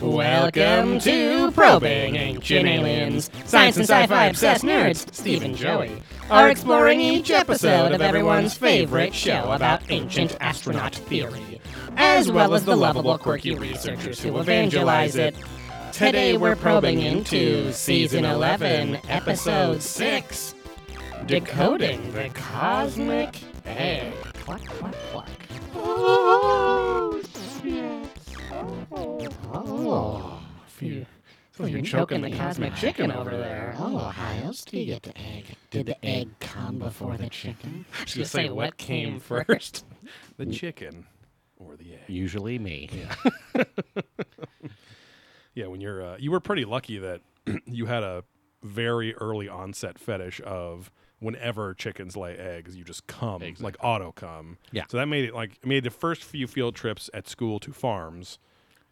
Welcome to Probing Ancient Aliens. Science and sci-fi obsessed nerds, Steve and Joey, are exploring each episode of everyone's favorite show about ancient astronaut theory, as well as the lovable, quirky researchers who evangelize it. Today we're probing into Season 11, Episode 6, Decoding the Cosmic Egg. Cluck, cluck, cluck. Oh, yes. Oh, Phew. so you're choking the cosmic chicken over there. Oh, how else do you get the egg? Did the egg come before the chicken? I was gonna say what came first. The chicken or the egg? Usually me. Yeah, when you're uh, you were pretty lucky that you had a very early onset fetish of whenever chickens lay eggs, you just come like auto come. Yeah. So that made it like made the first few field trips at school to farms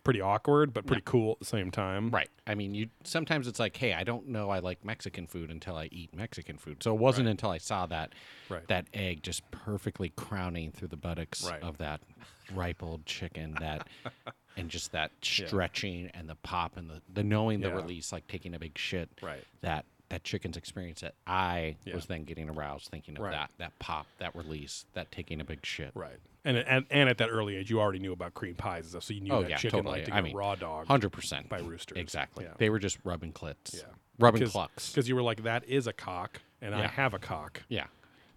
pretty awkward, but pretty cool at the same time. Right. I mean, you sometimes it's like, hey, I don't know I like Mexican food until I eat Mexican food. So it wasn't until I saw that Right. that egg just perfectly crowning through the buttocks Right. of that ripe old chicken that and just that stretching and the pop and the, the knowing the Yeah. release like taking a big shit Right. that that chicken's experience that I Yeah. was then getting aroused thinking of Right. that that pop that release that taking a big shit Right. And, and and at that early age, you already knew about cream pies and stuff, so you knew Oh, that yeah, chicken totally. liked to I mean, raw dog. hundred percent by roosters. Exactly. Yeah. They were just rubbing clits. Yeah. Rubbing Because- clucks. Because you were like, that is a cock, and I have a cock. Yeah.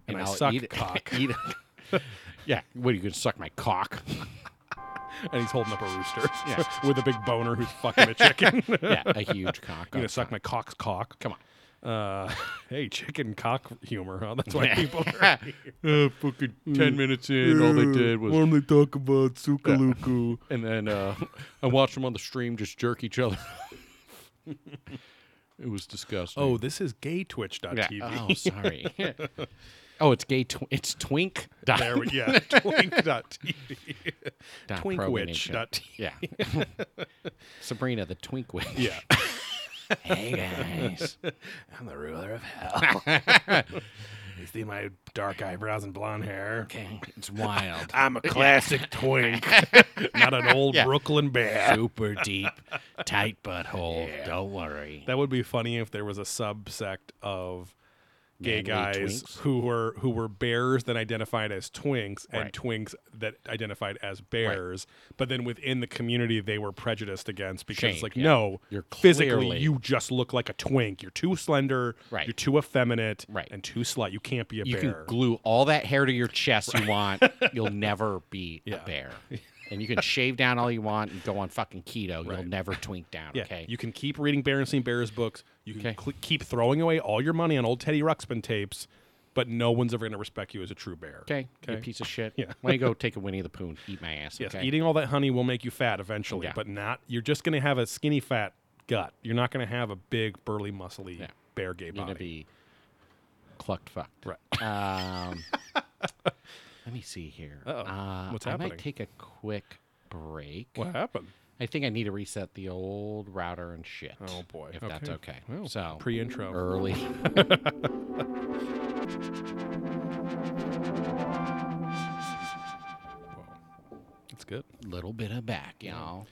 And I I'll suck eat cock. eat it. yeah. What are you gonna suck my cock? And he's holding up a rooster Yeah. with a big boner who's fucking a chicken. yeah, a huge cock. You gonna suck front. my cock's cock. Come on. Uh, hey, chicken cock humor, huh? That's why people are. uh, fucking ten minutes in, all they did was, When they talk about Tsoukalos. and then uh, I watched them on the stream just jerk each other. it was disgusting. Oh, this is gaytwitch.tv. yeah. Oh, sorry. oh, it's gay. Tw- it's twink. dot- There we yeah. Twink.tv. dot probing and. Twinkwitch.tv. Yeah. Sabrina, the twink witch. Yeah. Hey guys. I'm the ruler of hell. you see my dark eyebrows and blonde hair? Okay, it's wild. I'm a classic twink, not an old Yeah. Brooklyn bear. Super deep, tight butthole. Don't worry. That would be funny if there was a subsect of gay guys twinks? who were who were bears that identified as twinks and Right. twinks that identified as bears, but then within the community they were prejudiced against because it's like yeah. no, You're physically clearly- you just look like a twink. You're too slender, Right. you're too effeminate, Right. and too slut. You can't be a You bear. can glue all that hair to your chest you want. You'll never be Yeah. a bear. And you can shave down all you want and go on fucking keto. Right. You'll never twink down. yeah, okay. you can keep reading Berenstain Bears books. You can Okay. cl- keep throwing away all your money on old Teddy Ruxpin tapes, but no one's ever going to respect you as a true bear. okay. okay. You piece of shit. Yeah. Why don't you go take a Winnie the Pooh and eat my ass? Yes, okay? eating all that honey will make you fat eventually, Yeah. but not. You're just going to have a skinny fat gut. You're not going to have a big burly muscly Yeah. bear gay You're body. gonna be clucked fucked. Right. Um, let me see here. Uh-oh. Uh, What's I might take a quick break. What happened? I think I need to reset the old router and shit. Oh, boy. If that's okay. Well, so pre-intro. early. That's good. little bit of back, y'all.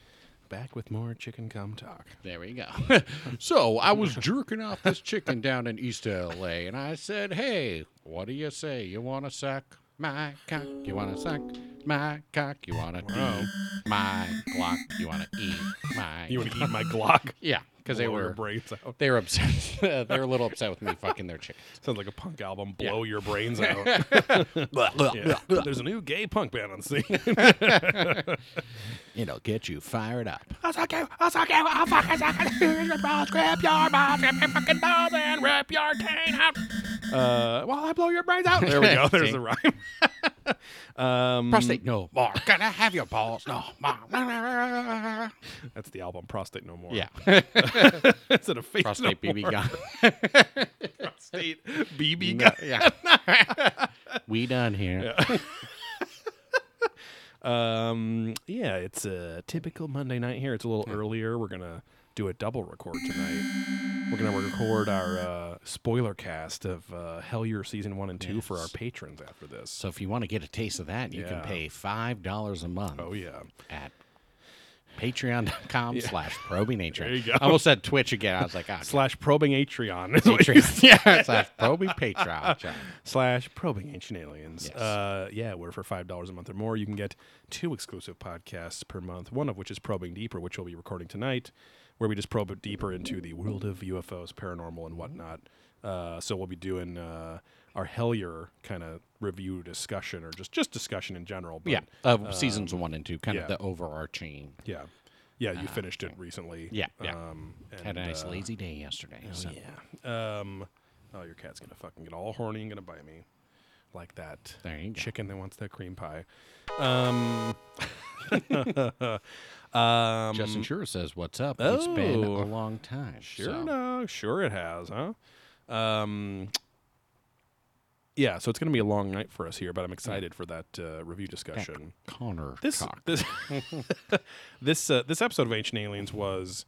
Back with more chicken cum talk. There we go. so I was jerking off this chicken down in East LA, and I said, "Hey, what do you say? You want a suck my cock? You want to suck my cock? You want to eat my Glock? You want to eat my? You want to eat my Glock? yeah, because they Blow your were brains out. they were upset. they were a little upset with me fucking their chicken. Sounds like a punk album. Blow your brains out. Yeah. There's a new gay punk band on scene. It'll get you fired up. I'll suck you, I'll suck you, I'll fucking suck you. Your balls, grip your balls, grip your fucking balls, and rip your cane out. Uh, while I blow your brains out. There we go. There's the rhyme. Um, Prostate no more. Gonna have your balls no more. That's the album. Prostate No More. Yeah, Is it a face prostate no BB more? gun. Prostate BB No, gun. yeah. we done here. Um, yeah, it's a typical Monday night here. It's a little earlier. We're gonna do a double record tonight. We're gonna record our uh, spoiler cast of uh, Hellier season one and two for our patrons after this. So if you want to get a taste of that, you Yeah. can pay five dollars a month oh yeah, at patreon.com slash probing nature. There you go. I almost said Twitch again. I was like, ah, slash probing Atreon is what you Patreon. yeah, slash probing Patreon. slash probing ancient aliens. Yes. Uh, yeah, where for five dollars a month or more, you can get two exclusive podcasts per month. One of which is probing deeper, which we'll be recording tonight, where we just probe deeper into the world of UFOs, paranormal, and whatnot. Uh, so we'll be doing uh, our Hellier kind of review discussion, or just just discussion in general. But, Yeah, uh, seasons one and two, kind yeah. of the overarching. yeah, yeah. You finished it recently. yeah, yeah. Um, Had a nice uh, lazy day yesterday. so. Yeah. Um, oh, your cat's gonna fucking get all horny and gonna bite me, like that There you go. chicken that wants that cream pie. Um, Justin Sure says, "What's up? It's been Oh. a long time." Sure, so- no, sure it has, huh? Um, yeah, so it's gonna be a long night for us here, but I'm excited for that uh, review discussion. Connor This cock. this this uh, this episode of Ancient Aliens was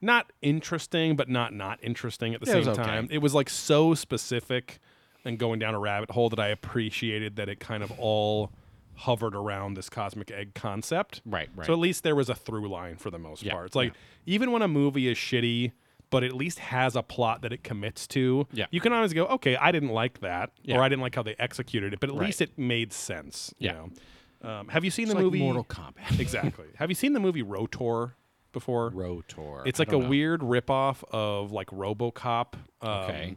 not interesting, but not not interesting at the it same was okay. time. It was like so specific and going down a rabbit hole that I appreciated that it kind of all hovered around this cosmic egg concept. Right, right. So at least there was a through line for the most Yeah, part. It's like even when a movie is shitty, but at least has a plot that it commits to, Yeah. you can always go, okay, I didn't like that, Yeah. or I didn't like how they executed it, but at Right. least it made sense. Yeah. You know? um, have you seen It's the like movie Mortal Kombat. exactly. Have you seen the movie Rotor before? Rotor. It's like a know. weird ripoff of like RoboCop. Um, Okay.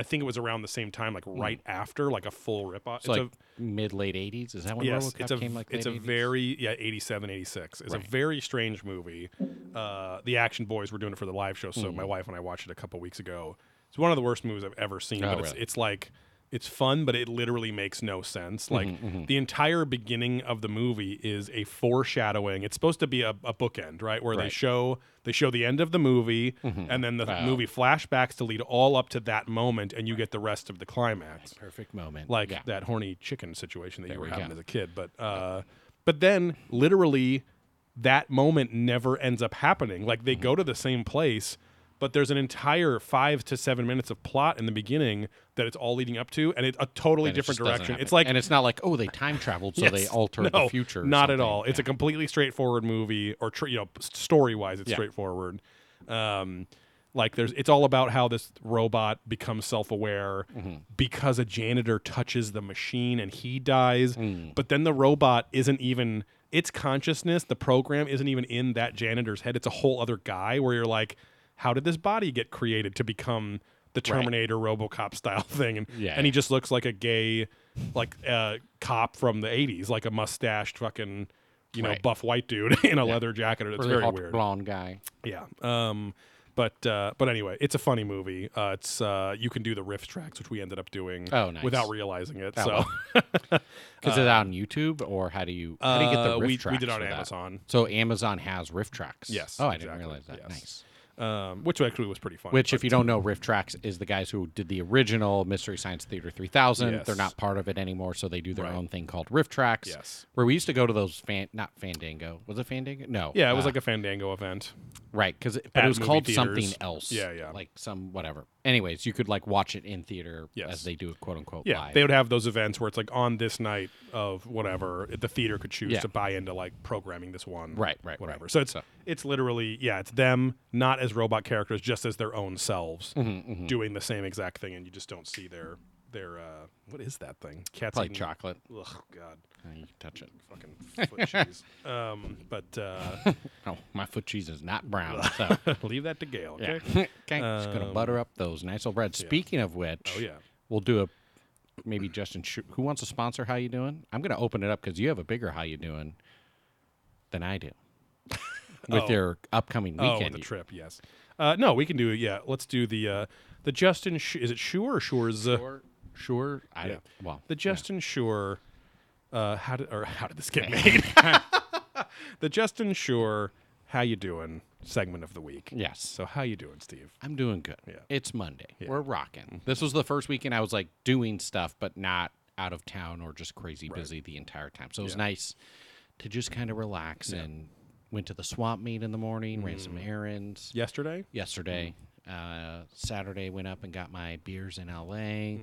Hmm. I think it was around the same time, like right after, like a full rip ripoff. It's like mid late eighties. Is that when yes, RoboCop it's a came? Like it's a 80s? very yeah 87, 86. It's Right. a very strange movie. Uh, the Action Boys were doing it for the live show, so my wife and I watched it a couple weeks ago. It's one of the worst movies I've ever seen. Oh, but it's, it's like it's fun, but it literally makes no sense. Like Mm-hmm, the entire beginning of the movie is a foreshadowing. It's supposed to be a, a bookend, right? Where they show they show the end of the movie, and then the Wow. movie flashbacks to lead all up to that moment, and you get the rest of the climax perfect moment. like yeah. that horny chicken situation that There you were we having go. as a kid. But uh, but then literally that moment never ends up happening. Like Mm-hmm. they go to the same place, but there's an entire five to seven minutes of plot in the beginning that it's all leading up to, and it's a totally And different doesn't direction. It's like and it's not like oh they time traveled so they Yes. altered No, the future. Not at something. all. It's a completely straightforward movie, or tr- you know, story wise, it's Yeah. straightforward. Um, like there's, it's all about how this robot becomes self-aware Mm-hmm. because a janitor touches the machine and he dies. Mm. But then the robot isn't even its consciousness. The program isn't even in that janitor's head. It's a whole other guy. Where you're like, how did this body get created to become the Terminator RoboCop style thing? And Yeah. and he just looks like a gay, like uh, cop from the '80s, like a mustached fucking, you know, Right. buff white dude in a leather jacket. It's Really very weird. blonde guy. Yeah. Um, but uh, but anyway, it's a funny movie. Uh, it's uh, you can do the riff tracks, which we ended up doing Oh, nice. without realizing it. Oh, so Because it's on YouTube, or how do you how do you get the Uh, riff we, tracks we did it on for that? Amazon, So Amazon has riff tracks. Yes, Oh, I exactly, didn't realize that. yes. Nice. Um, which actually was pretty fun. Which, if you don't know, Riff Tracks is the guys who did the original Mystery Science Theater 3000. Yes. They're not part of it anymore, so they do their Right. own thing called Riff Tracks. Yes. Where we used to go to those fan, not Fandango. Was it Fandango? No. yeah, it was uh, like a Fandango event. right because it, it was called theaters. something else. Yeah, yeah. Like some whatever. Anyways, you could like watch it in theater Yes. as they do it, quote unquote. Yeah, live. they would have those events where it's like on this night of whatever the theater could choose Yeah. to buy into like programming this one, Right, right, right. whatever. So it's So- it's literally yeah, it's them not as robot characters, just as their own selves Mm-hmm, doing the same exact thing, and you just don't see their their uh, what is that thing? Cats Probably eating- chocolate. Ugh, God, Uh, You can touch it. fucking foot cheese. Um, but uh, Oh, my foot cheese is not brown. So leave that to Gail. yeah. Okay. okay. Just gonna Um, butter up those nice old breads. Speaking of which, Oh yeah. we'll do a maybe Justin. Sh- who wants to sponsor? How you doing? I'm gonna open it up because you have a bigger how you doing than I do with Oh. your upcoming Oh, weekend. the trip. Yes. Uh, no, we can do. It. Yeah, let's do the uh, the Justin. Sh- is it Shure or Shores? Uh, Sure. I Yeah. Well, The Justin Sure, uh, how did or how did this get made? the Justin Sure, how you doing? Segment of the week. yes. So how you doing, Steve? I'm doing good. Yeah. It's Monday. Yeah. We're rocking. This was the first weekend I was like doing stuff, but not out of town or just crazy busy the entire time. So it was Yeah. nice to just kind of relax and went to the swamp meet in the morning, ran some errands Yesterday. yesterday. Uh, Saturday went up and got my beers in LA.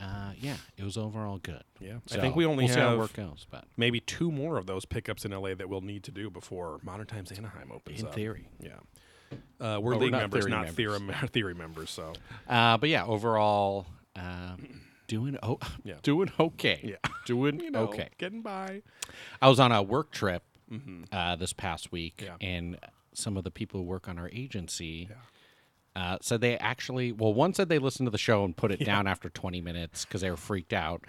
Uh, yeah, it was overall good. Mm-hmm. Yeah. I think we only we'll see how have work goes, but maybe two more of those pickups in LA that we'll need to do before Modern Times Anaheim opens in up. theory. Yeah. Uh, we're Oh, we're league not members, theory not members. theory, theory members. So Uh, but yeah, overall, uh, doing oh, Yeah. doing okay. Yeah. doing you know, okay. getting by. I was on a work trip uh, this past week, Mm-hmm. Yeah. and some of the people who work on our agency uh, said they actually, well, one said they listened to the show and put it down after 20 minutes because they were freaked out,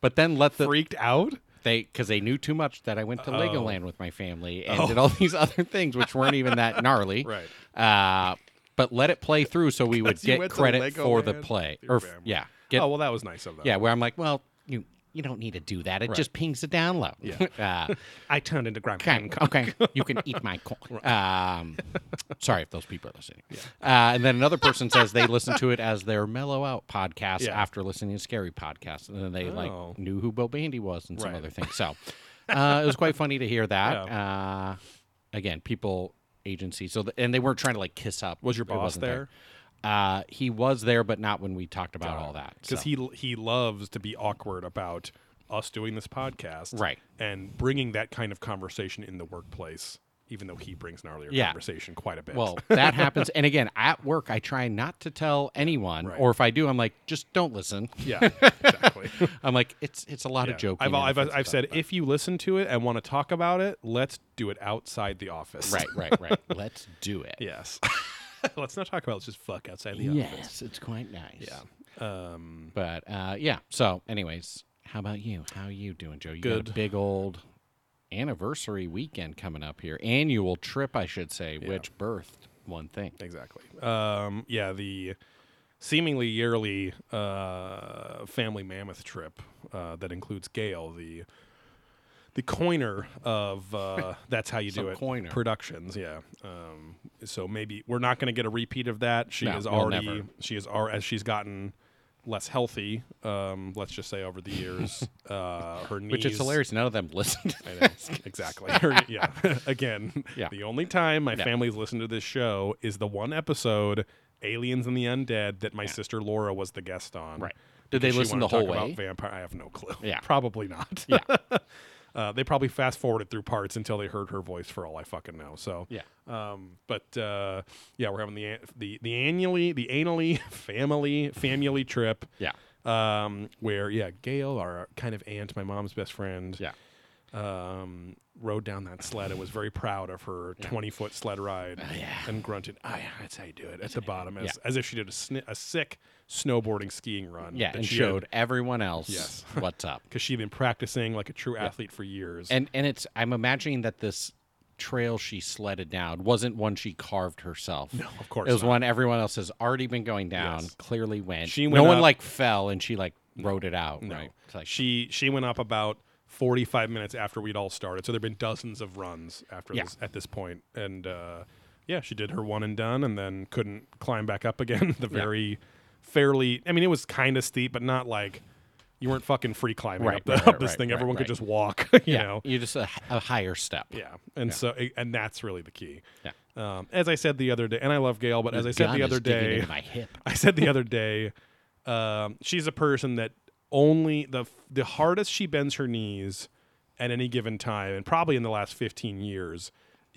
but then let the Freaked out. they because they knew too much that I went to Oh. Legoland with my family and did all these other things which weren't even that gnarly, Right. Uh, but let it play through so we would get credit for the play, or family. yeah, get oh well, that was nice of them. yeah. Where I'm like, well, you you don't need to do that. It just pings the download. Yeah. uh, I turned into Graham Okay, okay, you can eat my corn. Um, sorry if those people are listening. Uh, and then another person says they listen to it as their mellow out podcast Yeah. after listening to scary podcasts, and then they Oh. like knew who Bo Bandy was and some Right. other things. So uh, it was quite funny to hear that. Uh, again, people agency. So th- and they weren't trying to like kiss up. Was your boss wasn't there? Uh, he was there, but not when we talked about all that. because so. he he loves to be awkward about us doing this podcast, Right. And bringing that kind of conversation in the workplace, even though he brings gnarlier Yeah. conversation quite a bit. Well, that happens. And again, at work, I try not to tell anyone, Right. or if I do, I'm like, just don't listen. yeah, exactly. I'm like, it's it's a lot Yeah. of joking. I've, I've, I've said if you listen to it and want to talk about it, let's do it outside the office. right, right, right. Let's do it. Yes. let's not talk about. it, Let's just fuck outside the office. Yes, it's quite nice. Yeah. Um, But uh, yeah. So, anyways, how about you? How are you doing, Joe? You got Good. a big old anniversary weekend coming up here. Annual trip, I should say, which birthed one thing. Exactly. Um, yeah, the seemingly yearly uh, family mammoth trip uh, that includes Gail, the the coiner of uh, that's how you do it coiner. productions. Yeah. Um, so maybe we're not going to get a repeat of that. She No, is already never. she is al- as she's gotten less healthy. Um, let's just say over the years, uh, her knees. Which is hilarious. None of them listened. I know. exactly. Her- yeah. Again, Yeah. the only time my Yeah. family's listened to this show is the one episode, Aliens and the Undead, that my sister Laura was the guest on. Right. Did they listen the whole way? About vampire. I have no clue. Yeah. Probably not. Yeah. Uh, they probably fast forwarded through parts until they heard her voice. For all I fucking know. So. Yeah. Um, but uh, yeah, we're having the the the annually the annually family family trip. Yeah. Um, where yeah, Gail, our kind of aunt, my mom's best friend Yeah. um, rode down that sled and was very proud of her 20 foot sled ride Oh, yeah. and grunted, oh, yeah, that's how you do it at the bottom, as, Yeah. as if she did a, sni- a sick snowboarding skiing run. Yeah. And showed everyone else Yes. what's up. Because she'd been practicing like a true athlete for years. And and it's I'm imagining that this trail she sledded down wasn't one she carved herself. No, of course It was not. one everyone else has already been going down, Yes. clearly went. She went no went one like fell and she like rode it out, no, right? It's like she she went up about 45 minutes after we'd all started. So there'd been dozens of runs after Yeah. this at this point. And uh, yeah, she did her one and done and then couldn't climb back up again. the Yeah. Fairly, I mean, it was kind of steep, but not like you weren't fucking free climbing Right, up, the, right, up this right, thing. Everyone could just walk, you yeah, know? you're just a, a higher step. Yeah. And so, and that's really the key. Yeah. Um, as I said the other day, and I love Gail, but as I said the other day, my hip. I said the other day, um, she's a person that only the the hardest she bends her knees at any given time, and probably in the last fifteen years,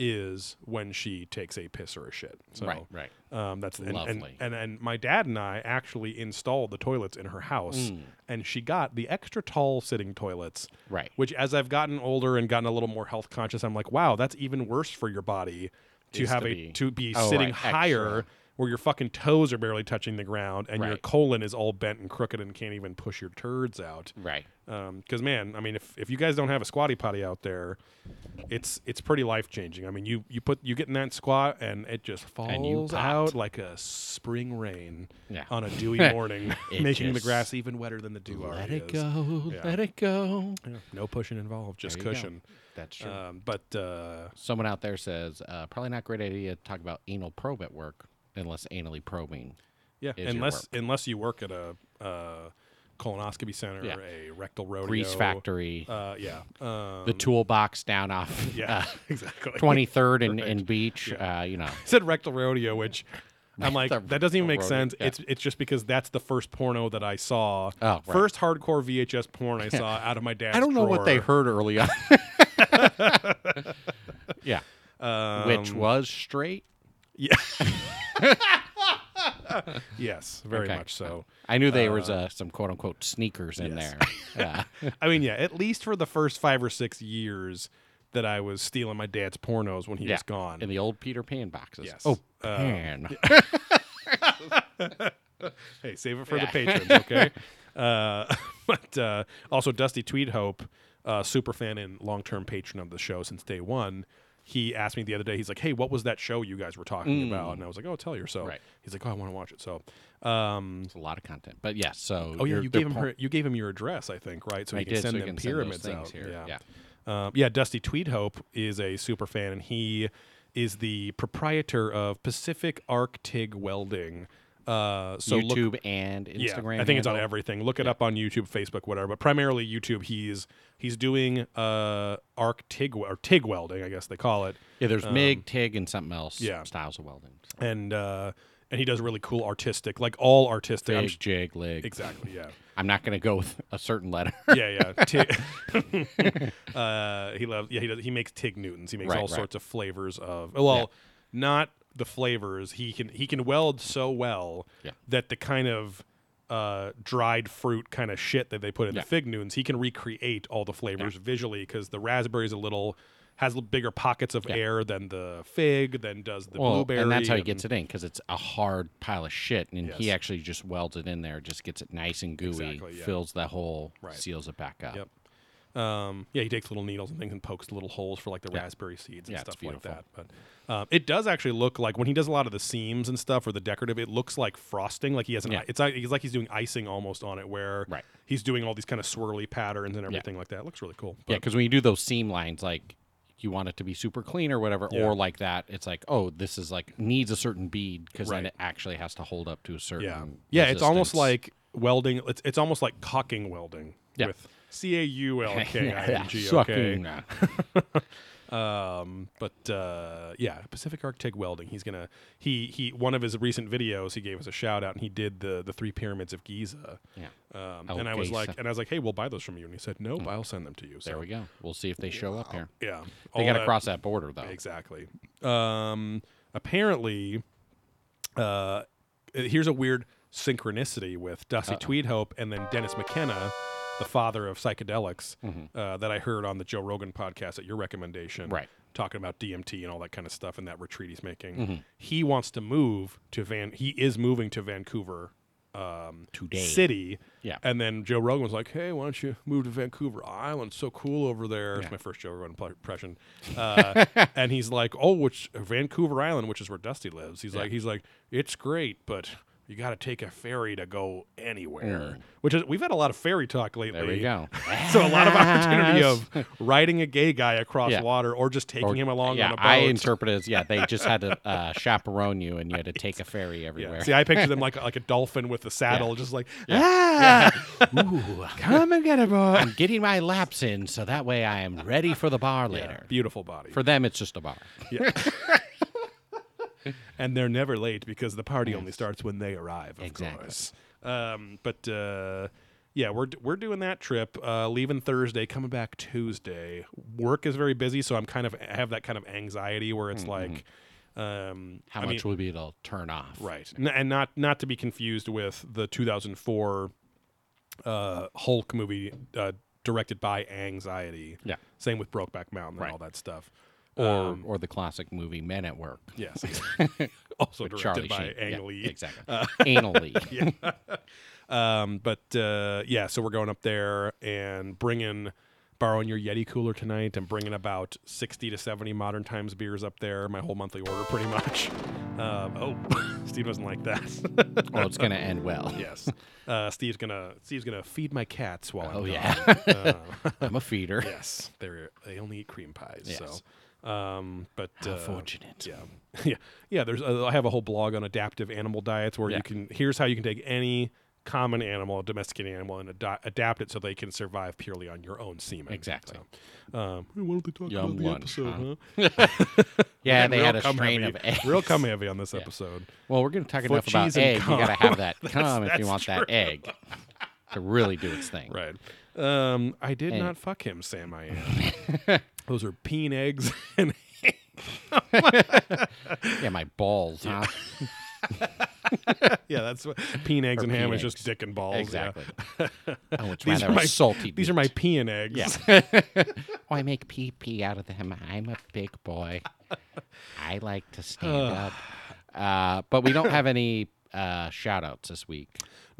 is when she takes a piss or a shit. So, Right, right. Um, that's and, and, Lovely. and and my dad and I actually installed the toilets in her house, and she got the extra tall sitting toilets. Right. Which, as I've gotten older and gotten a little more health conscious, I'm like, wow, that's even worse for your body to Is have to a be- to be Oh, sitting right, higher extra. Where your fucking toes are barely touching the ground and your colon is all bent and crooked and can't even push your turds out. Right. Because man, I mean, if, if you guys don't have a squatty potty out there, it's it's pretty life changing. I mean, you you put you get in that squat and it just falls out like a spring rain Yeah. on a dewy morning, making the grass even wetter than the dew Let already it go. Yeah. Let it go. Yeah, no pushing involved, just There cushion. That's true. Um, but uh, Someone out there says uh, probably not a great idea to talk about anal probe at work unless anally probing. yeah, unless unless you work at a uh, colonoscopy center, Yeah. a rectal rodeo, Grease factory. Uh, yeah, um, the toolbox down off yeah, uh, exactly. 23rd and, and Beach. Uh, you know, I said rectal rodeo, which I'm like, that doesn't even make sense. yeah. It's it's just because that's the first porno that I saw. Oh, right. First hardcore VHS porn I saw out of my dad's. I don't know what they heard early on. yeah, which Um, was straight. Yeah. yes, very Okay. much so. I knew there was uh, some quote unquote sneakers in yes. there. Yeah. I mean, yeah, at least for the first five or six years that I was stealing my dad's pornos when he yeah. was gone. In the old Peter Pan boxes. Yes. Oh, Uh, pan. hey, save it for Yeah. the patrons, okay? uh, but uh, also, Dusty Tweedhope, uh, super fan and long term patron of the show since day one. He asked me the other day. He's like, "Hey, what was that show you guys were talking about?" And I was like, "Oh, tell you so." Mm. Right. He's like, "Oh, I want to watch it." So, um, It's a lot of content. But yes, so oh yeah, you gave him her, you gave him your address, I think, right? So I he can send so them can pyramids things out. here. Yeah. Yeah. Um, yeah, Dusty Tweedhope is a super fan, and he is the proprietor of Pacific Arctic Welding. Uh, so look- YouTube and Instagram. yeah, I think it's on everything. Look it up on YouTube, Facebook, whatever. But primarily YouTube. He's he's doing uh, arc TIG or TIG welding, I guess they call it, Yeah, there's MIG, TIG, and something else. Um, yeah. styles of welding. So. and uh, and he does really cool artistic, like all artistic. Fig, sh- jig, lig. exactly, yeah. I'm not going to go with a certain letter. yeah, yeah. Tig. uh, he loves. Yeah, he does. He makes Tig Newtons. He makes Right, all right. sorts of flavors of. Well, Yeah. not the flavors. He can he can weld so well Yeah. that the kind of uh, dried fruit kind of shit that they put in Yeah. the Fig Newtons, he can recreate all the flavors visually because the raspberry is a little has bigger pockets of Yeah. air than the fig, than does the Well, blueberry, and that's how he gets it in because it's a hard pile of shit, and he actually just welds it in there, just gets it nice and gooey, Exactly, yeah. fills that hole, Right. seals it back up. Yep. Um, yeah, he takes little needles and things and pokes little holes for like the Yeah. raspberry seeds and Yeah, stuff like that. But um, it does actually look like when he does a lot of the seams and stuff or the decorative, it looks like frosting. Like he has an, Yeah. it's like he's like he's doing icing almost on it, where Right. he's doing all these kind of swirly patterns and everything like that. It looks really cool. Yeah, because when you do those seam lines, like you want it to be super clean or whatever, or like that, it's like, oh, this is like needs a certain bead because Right. then it actually has to hold up to a certain. yeah, yeah, it's almost like welding. It's it's almost like caulking welding Yeah. with C A U L K I N G. Sucking. Okay. Um, but uh, yeah, Pacific Arctic Welding. He's gonna he he one of his recent videos he gave us a shout out and he did the the three pyramids of Giza. Yeah. Um, El and I was Giza. like, and I was like, hey, we'll buy those from you. And he said, nope, I'll send them to you. So There we go. We'll see if they show up here. yeah, They got to cross that border though. exactly. Um, apparently, uh, here's a weird synchronicity with Dusty Tweedhope and then Dennis McKenna, the father of psychedelics, uh, that I heard on the Joe Rogan podcast at your recommendation. Mm-hmm. Right. Talking about DMT and all that kind of stuff and that retreat he's making. Mm-hmm. He wants to move to Van. He is moving to Vancouver um, Today. city. Yeah. And then Joe Rogan was like, "Hey, why don't you move to Vancouver Island? So cool over there." It's Yeah. my first Joe Rogan impression. Uh, and he's like, "Oh, which Vancouver Island, which is where Dusty lives." He's Yeah. like, "He's like, it's great, but." You got to take a ferry to go anywhere, which is we've had a lot of ferry talk lately. Mm. There we go. So a lot of opportunity of riding a gay guy across Yeah. water or just taking Or- him along yeah, on a boat. I interpret it as yeah, they just had to uh, chaperone you, and you had to take a ferry yeah. everywhere. See, I picture them like like a dolphin with a saddle, Yeah. just like Yeah. ah, come and get boy. I'm getting my laps in, so that way I am ready for the bar later. Beautiful body. For them, it's just a bar. and they're never late because the party only starts when they arrive. Of Exactly. course. Um, but uh, yeah, we're we're doing that trip. Uh, leaving Thursday, coming back Tuesday. Work is very busy, so I'm kind of I have that kind of anxiety where it's like, um, Mm-hmm. How I much mean, will be to turn off? right, N- and not not to be confused with the 2004 uh, Hulk movie uh, directed by Anxiety. Yeah. Same with Brokeback Mountain Right. and all that stuff. Or Um, or the classic movie Men at Work. yes, also directed Charlie by Sheen. Ang Yeah, Lee. exactly. Anal Lee. Um, but uh, yeah, so we're going up there and bringing, borrowing your Yeti cooler tonight. and bringing about sixty to seventy Modern Times beers up there. My whole monthly order, pretty much. Um, oh, Steve doesn't like that. Oh, it's gonna end well. yes, uh, Steve's gonna Steve's gonna feed my cats while I'm Oh yeah. Uh, I'm a feeder. yes, they they only eat cream pies. Yes. So, um, but How uh, fortunate. yeah, yeah, yeah. There's uh, I have a whole blog on adaptive animal diets where Yeah. you can. Here's how you can take any common animal, a domesticated animal, and ado- adapt it so they can survive purely on your own semen. Exactly. So, um, why don't they talk Yum about the lunch, episode? huh? Huh? Yeah, they had a cum strain heavy, of eggs. real cum heavy on this episode. Well, we're going to talk Foot enough about cheese and egg. You got to have that cum if you that's want that egg to really do its thing. Right. Um, I did And- not fuck him, Sam. I am. Those are peen eggs and ham Yeah, my balls, huh? yeah, that's what peen eggs Or and ham peen is just eggs. dick and balls. exactly. Oh, These are my salty. These are meat. my peeing eggs. Yeah. oh, I make pee pee out of them. I'm a big boy. I like to stand up. Uh, but we don't have any uh, shout outs this week.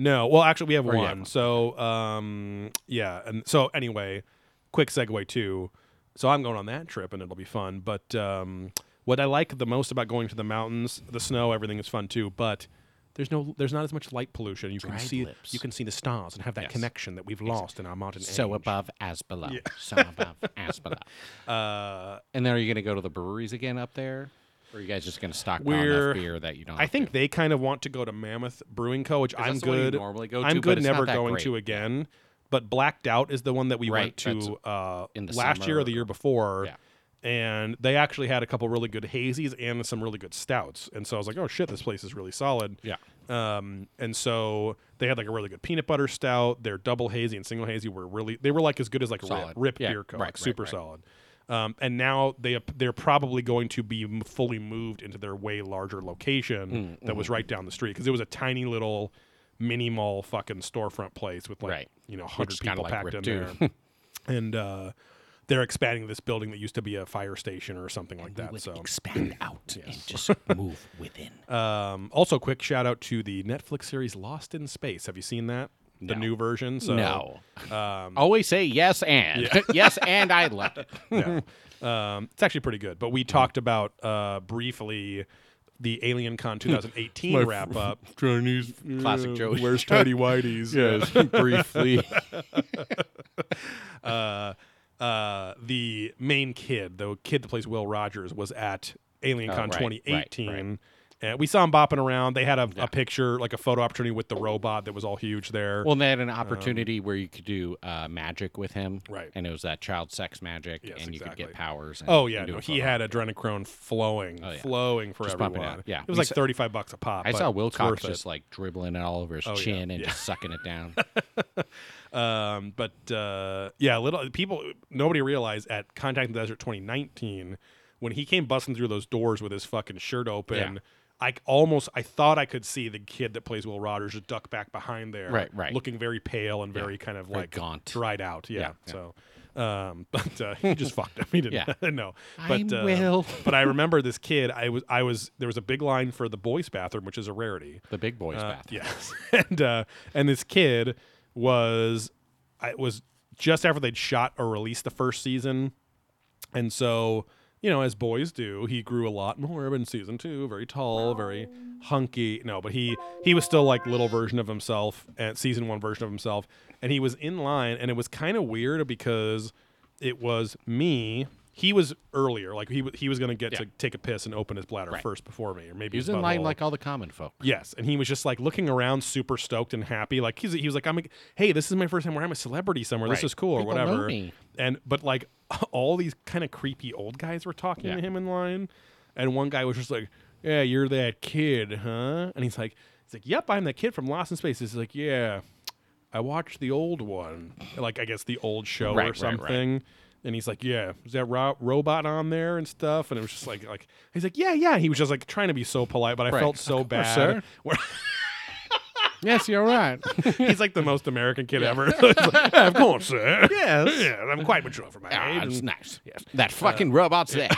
No, well, actually, we have Or one. have one. So, um, yeah, and so anyway, quick segue too. So I'm going on that trip, and it'll be fun. But um, what I like the most about going to the mountains, the snow, everything is fun too. But there's no, there's not as much light pollution. You can Dried see, lips. you can see the stars and have that Yes. connection that we've lost in our modern So age. above as below. So above as below. Uh, And then are you going to go to the breweries again up there? Or are you guys just going to stock We're- beer that you don't I think to? they kind of want to go to Mammoth Brewing Co., which I'm good. normally go I'm good never going great. to again. But Black Doubt is the one that we Right, went to uh, last year or the year before. Yeah. And they actually had a couple really good hazies and some really good stouts. And so I was like, oh shit, this place is really solid. Yeah. Um, and so they had like a really good peanut butter stout. Their double hazy and single hazy were really they were like as good as like a Solid. Rip, Rip Yeah, Beer Co. right, like right, super right. solid. Um, and now they they're probably going to be fully moved into their way larger location Mm, that was right down the street because it was a tiny little mini mall fucking storefront place with like Right. you know hundred Which is kinda people like packed in there. and uh, they're expanding this building that used to be a fire station or something like We that. So expand out and just move within. um, also, quick shout out to the Netflix series Lost in Space. Have you seen that? The No. new version. So, no. Um, Always say yes and. yes and I loved it. no. Um, it's actually pretty good. But we talked about uh, briefly the Alien Con 2018 My wrap up. Chinese classic Joe. Where's Teddy Whitey's? Yes, briefly. uh, uh, the main kid, the kid that plays Will Rogers, was at AlienCon Oh, right, right, 2018. right. And we saw him bopping around. They had a, Yeah. a picture, like a photo opportunity with the robot that was all huge there. Well, they had an opportunity where you could do uh, magic with him, Right. And it was that child sex magic, Yes, and you could get powers. And, oh yeah, and no, he had adrenochrome flowing, Oh, yeah. flowing for Just it everyone. yeah. it was We like saw- 35 bucks a pop. I saw Wilcox worth it. just like dribbling it all over his Oh, yeah, chin and yeah. just sucking it down. Um, but uh, yeah, little people, nobody realized at Contact the Desert 2019 when he came busting through those doors with his fucking shirt open. Yeah. I almost, I thought I could see the kid that plays Will Rogers just duck back behind there, Right, right. looking very pale and very kind of Very like gaunt. dried out. Yeah, Yeah, yeah. so. Um, but uh, he just fucked him. He didn't Yeah. know. But I'm uh, Will. but I remember this kid. I was I was there was a big line for the boys' bathroom, which is a rarity. The big boys' Uh, bath. Yes, and uh, and this kid was, I was just after they'd shot or released the first season, and so you know as boys do, he grew a lot more in season two. Very tall, very hunky. No, but he he was still like little version of himself at season one version of himself, and he was in line, and it was kind of weird because it was me. He was earlier, like he he was gonna get to take a piss and open his bladder Right. first before me, or maybe He was his in line butthole. like all the common folk. Yes, and he was just like looking around, super stoked and happy. Like he's, he was like, "I'm, a, hey, this is my first time where I'm a celebrity somewhere. This is cool or People know whatever." me. And but like all these kind of creepy old guys were talking Yeah. to him in line, and one guy was just like, "Yeah, you're that kid, huh?" And he's like, "He's like, yep, I'm that kid from Lost in Space." He's like, "Yeah, I watched the old one, like I guess the old show Right, or right, something." And he's like, "Yeah, is that ro- robot on there and stuff?" And it was just like, like he's like, "Yeah, yeah." He was just like trying to be so polite, but I Right. felt so bad. sir. Yes, you're right. he's like the most American kid ever. Like, "Yeah, of course, sir. Yes. yeah, I'm quite mature for my Ah, age. it's And, nice. Yes. That fucking robot's there.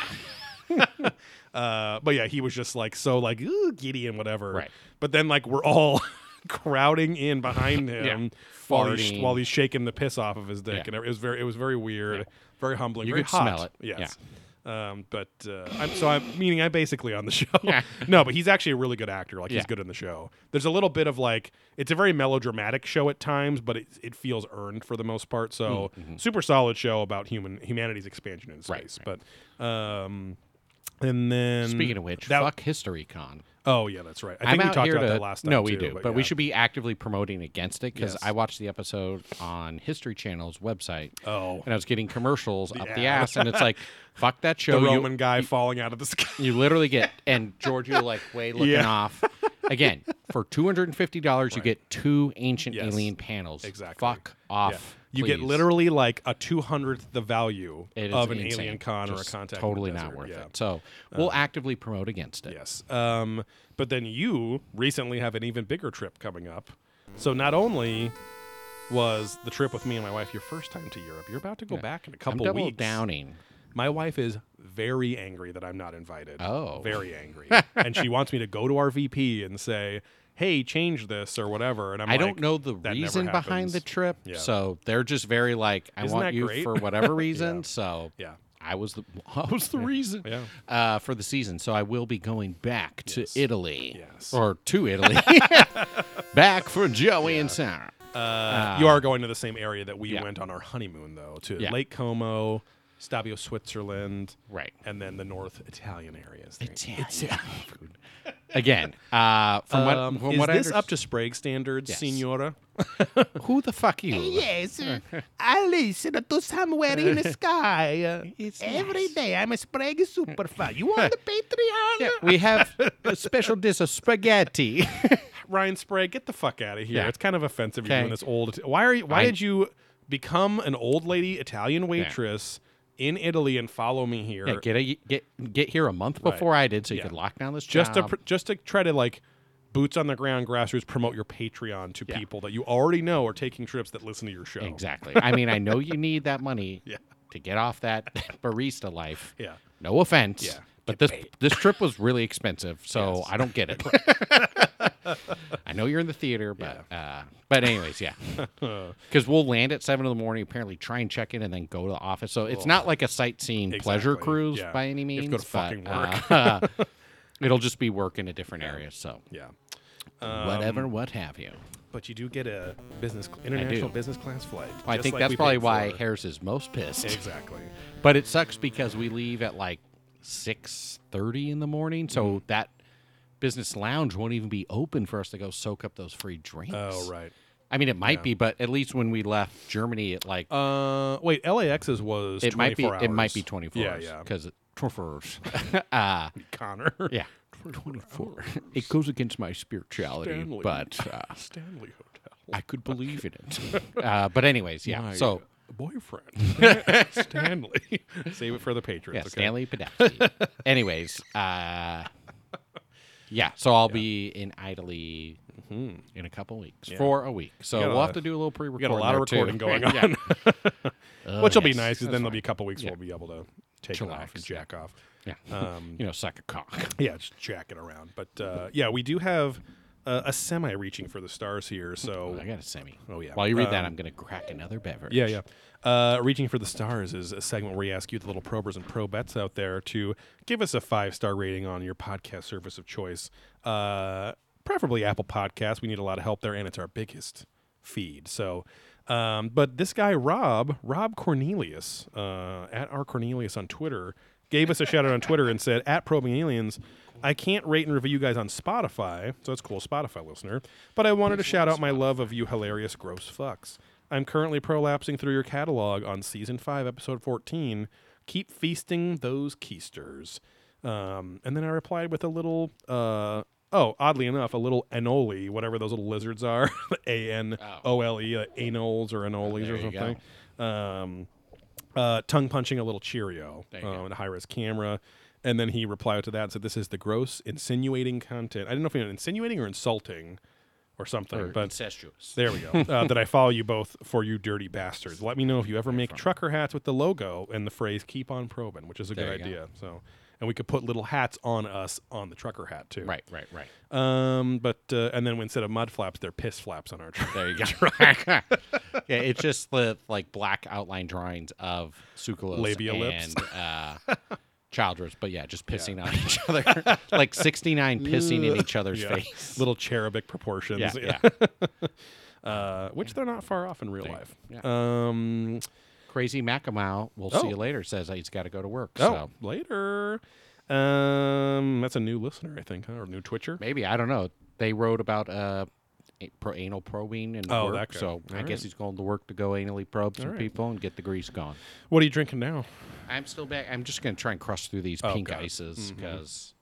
Uh, but yeah, he was just like so like ooh, giddy and whatever. Right. But then like we're all crowding in behind him while he's while he's shaking the piss off of his dick, Yeah. and it was very it was very weird, very humbling. You very could hot. smell it. Yes. Um, but uh, I'm, so I'm meaning I'm basically on the show. Yeah. no, but he's actually a really good actor. Like he's Yeah. good in the show. There's a little bit of like it's a very melodramatic show at times, but it it feels earned for the most part. So super solid show about human humanity's expansion in Mm-hmm. Right, space. But um, and then Speaking of which, that- fuck History Con. Oh yeah, that's right. I I'm think we talked about to, that last time. No, we too, do, but, we yeah. should be actively promoting against it because Yes. I watched the episode on History Channel's website. Oh. and I was getting commercials up the ass, and it's like, fuck that the show. You- Roman guy falling out of the sky. You literally get and Giorgio like way looking Yeah. off. Again, for two hundred and fifty dollars, you get two ancient Yes. alien panels. Exactly. Fuck off. Yeah. You get please. literally like a two hundredth the value It is of an insane. alien con or a Just contact. in the Totally not desert. worth yeah. Uh, it. So we'll actively promote against it. Yes. Um, but then you recently have an even bigger trip coming up. So not only was the trip with me and my wife your first time to Europe, you're about to go back in a I'm couple double weeks. downing. My wife is very angry that I'm not invited. Oh. Very angry. and she wants me to go to our VP and say, hey, change this or whatever. And I'm I like, don't know the reason behind the trip, Yeah. so they're just very like, I Isn't want you great? for whatever reason. Yeah. So Yeah. I was the I was the reason Yeah. uh, for the season. So I will be going back to Yes. Italy, Yes. or to Italy, back for Joey and Sarah. Uh, you are going to the same area that we yeah. went on our honeymoon, though, to Yeah. Lake Como, Stabio, Switzerland, Right. and then the North Italian areas. there. Italian food. Again, uh, from what Um, from is what I this underst- up to Sprague standards, Yes. Signora? who the fuck you? Yes, I listen to somewhere in the sky. uh, every day. I'm a Sprague super fan. You on the Patreon? Yeah, we have a special dish of spaghetti. Ryan Sprague, get the fuck out of here. Yeah. It's kind of offensive you're Okay. doing this old. Why are you? Why I- did you become an old lady Italian waitress in Italy and follow me here? yeah, get a, get get here a month Right. before I did, so you Yeah. could lock down this just to job. pr- just to try to like boots on the ground grassroots promote your Patreon to Yeah. people that you already know are taking trips that listen to your show. Exactly. I mean, I know you need that money Yeah. to get off that barista life. Yeah. No offense. Yeah. But this this trip was really expensive, so Yes. I don't get it. I know you're in the theater, but uh, but anyways, yeah. Because we'll land at seven in the morning, apparently try and check in, and then go to the office. So it's not like a sightseeing pleasure cruise Yeah. by any means. to go to but, fucking work. uh, it'll just be work in a different area. So Yeah. whatever, what have you. But you do get a business international business class flight. I think like that's probably why. Harris is most pissed. Exactly. But it sucks because we leave at like six thirty in the morning, so Mm-hmm. that business lounge won't even be open for us to go soak up those free drinks. Oh right. I mean, it might be, but at least when we left Germany, it like Uh, wait, LAX's was it might be 24 it might be twenty four. Yeah, hours, yeah. because twenty four hours. uh, Connor. yeah, twenty four. It goes against my spirituality, Stanley. but uh, Stanley Hotel. I could believe in it. uh, but anyways, yeah. My So boyfriend Stanley. Save it for the Patriots. Yeah, okay? Stanley Podolsky. Anyways, uh, yeah, so I'll be in Italy in a couple weeks for a week. So Mm-hmm. we'll have to do a little pre-recording. got a lot of there, too. recording going Yeah. on, Oh, which will be nice because then there'll be a couple weeks Yeah. we'll be able to take it off and jack off. Yeah, Um, you know, suck a cock. yeah, just jacking around. But uh, yeah, we do have uh, a semi reaching for the stars here. So I got a semi. Oh, yeah. While you read that, Um, I'm going to crack another beverage. Yeah, yeah. Uh, Reaching for the Stars is a segment where we ask you, the little probers and probettes out there, to give us a five star rating on your podcast service of choice. Uh, preferably Apple Podcasts. We need a lot of help there, and it's our biggest feed. So, um, but this guy, Rob, Rob Cornelius, uh, at our Cornelius on Twitter, gave us a shout out on Twitter and said, at Probing Aliens, I can't rate and review you guys on Spotify, so that's cool, Spotify listener. But I wanted to shout out my love of you hilarious gross fucks. I'm currently prolapsing through your catalog on season five, episode 14. Keep feasting those keisters. Um, and then I replied with a little, uh, oh, oddly enough, a little anole, whatever those little lizards are, A N O L E, uh, anoles or anoles or you go. something. Um, uh, tongue punching a little Cheerio There you go. in a high res camera. And then he replied to that and said, This is the gross, insinuating content. I didn't know if he meant insinuating or insulting or something, Or but incestuous. there we go. uh, that I follow you both for you dirty bastards. Let me know if you ever make trucker hats with the logo and the phrase "Keep on probing," which is a There good you go. idea. So, and we could put little hats on us on the trucker hat too. Right, right, right. Um. But uh, and then instead of mud flaps, they're piss flaps on our truck. There you go. yeah, it's just the like black outline drawings of Tsoukalos Labia lips. and uh, childress, but yeah, just pissing on each other, like sixty nine pissing in each other's Yeah. face. Little cherubic proportions. Yeah, uh, which they're not far off in real life. Um. Crazy Macamow, we'll Oh. see you later. Says he's got to go to work. Oh, So later. Um, that's a new listener, I think, huh? or new Twitcher. Maybe I don't know. They wrote about uh, a- pro- anal probing and Oh, work, that guy. so All I right. guess he's going to work to go anally probe some right. people and get the grease gone. What are you drinking now? I'm still back. I'm just going to try and crush through these Oh, pink God. ices mm-hmm. because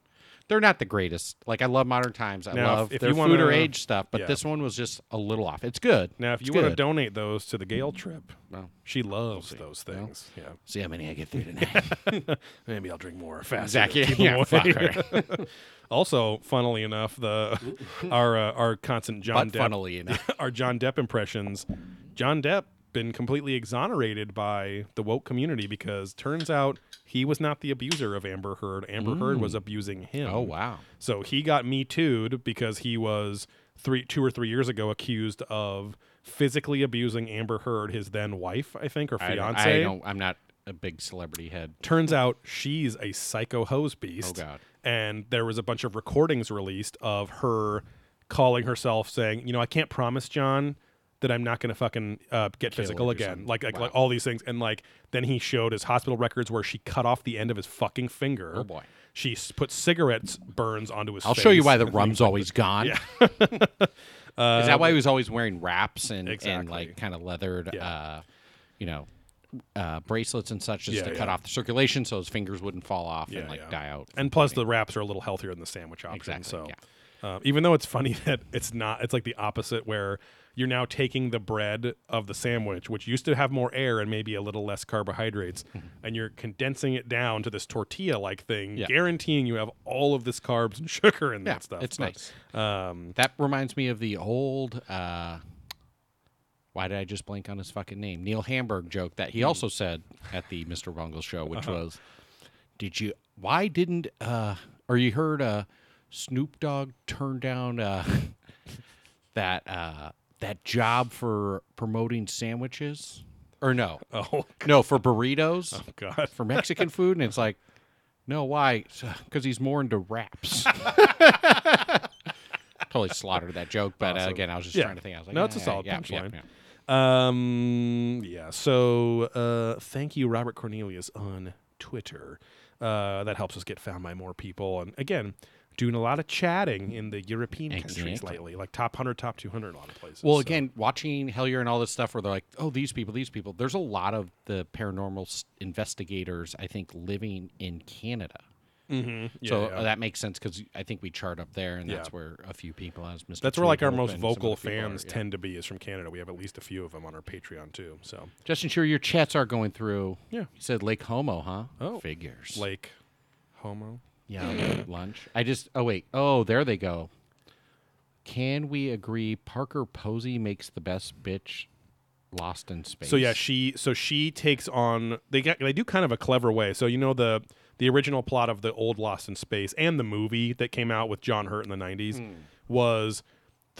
they're not the greatest. Like I love Modern Times. I Now, love if their you food or wanna- age stuff, but yeah. this one was just a little off. It's good. Now, if It's you want to donate those to the Gale trip, Well, she loves those things. Yeah. see how many I get through tonight. Maybe I'll drink more faster. exactly. Yeah, fuck her. also, funnily enough, the our uh, our constant John But Depp funnily enough, our John Depp impressions, John Depp been completely exonerated by the woke community because turns out he was not the abuser of Amber Heard. Amber Heard was mm. abusing him. oh wow. So he got me too'd because he was three, two or three years ago accused of physically abusing Amber Heard, his then wife, I think, or I fiance. I don't. I'm not a big celebrity head. Turns out she's a psycho hose beast. Oh, God. And there was a bunch of recordings released of her calling herself saying, you know, I can't promise John that I'm not going to fucking uh, get physical again. Like, like, Wow. like all these things. And like, then he showed his hospital records where she cut off the end of his fucking finger. Oh, boy. She put cigarettes burns onto his I'll show you why the rum's always gone. Yeah. Is that why he was always wearing wraps and, and like kind of leathered, Yeah. uh, you know, uh, bracelets and such just Yeah, to cut off the circulation so his fingers wouldn't fall off Yeah, and like yeah. die out. And plus, the wraps are a little healthier than the sandwich option. Exactly, So, uh, even though it's funny that it's not, it's like the opposite where you're now taking the bread of the sandwich, which used to have more air and maybe a little less carbohydrates, and you're condensing it down to this tortilla-like thing, Yeah. guaranteeing you have all of this carbs and sugar and Yeah, that stuff. it's But, nice. Um, That reminds me of the old. Uh, why did I just blank on his fucking name? Neil Hamburger joke that Hmm. he also said at the Mr. Bungle show, which Uh-huh. was, "Did you? Why didn't? uh Or you heard uh, Snoop Dogg turn down uh, that uh that job for promoting sandwiches? Or no, oh, no for burritos oh God. for Mexican food?" And it's like, no, why? Because he's more into wraps. totally slaughtered that joke, but uh, again, I was just Yeah. trying to think. I was like, No, it's a yeah, solid yeah, yeah, punchline. yeah. Um. Yeah. So, uh, thank you, Robert Cornelius, on Twitter. Uh, that helps us get found by more people. And again, doing a lot of chatting in the European countries lately, like top hundred, top two hundred, a lot of places. Well, So- again, watching Hellier and all this stuff where they're like, oh, these people, these people. There's a lot of the paranormal investigators, I think, living in Canada. Mhm. Yeah, so yeah. uh, that makes sense because I think we chart up there, and Yeah. that's where a few people, as Mr. that's where like our most vocal are, fans yeah. tend to be is from Canada. We have at least a few of them on our Patreon too. So Just ensure your chats are going through. Yeah. You said Lake Homo, huh? Oh. Figures. Lake homo. Yeah, lunch. I just. Oh wait. Oh, there they go. Can we agree? Parker Posey makes the best bitch. Lost in space. So yeah, she so she takes on they get they do kind of a clever way. So you know the the original plot of the old Lost in Space and the movie that came out with John Hurt in the 90s Hmm. was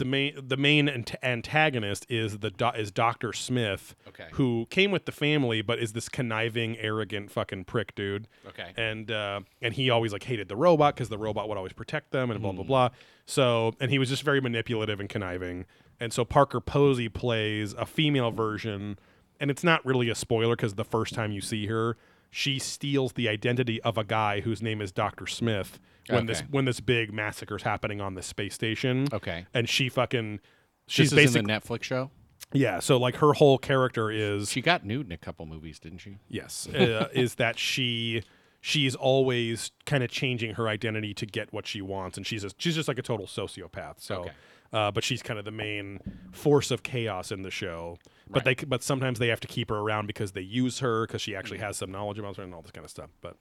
the main the main ant- antagonist is the do- is Dr. Smith Okay. who came with the family but is this conniving arrogant fucking prick dude. Okay. And uh, and he always like hated the robot cuz the robot would always protect them and blah blah blah. So and he was just very manipulative and conniving. And so Parker Posey plays a female version and it's not really a spoiler because the first time you see her, she steals the identity of a guy whose name is Doctor Smith when this when this big massacre's happening on the space station. Okay. and she fucking she's This is basically in the Netflix show. yeah. So like her whole character is She got nude in a couple movies, didn't she? yes uh, is that she she's always kind of changing her identity to get what she wants, and she's a, she's just like a total sociopath. So. Okay. Uh, but she's kind of the main force of chaos in the show. But they, but sometimes they have to keep her around because they use her because she actually has some knowledge about her and all this kind of stuff. But,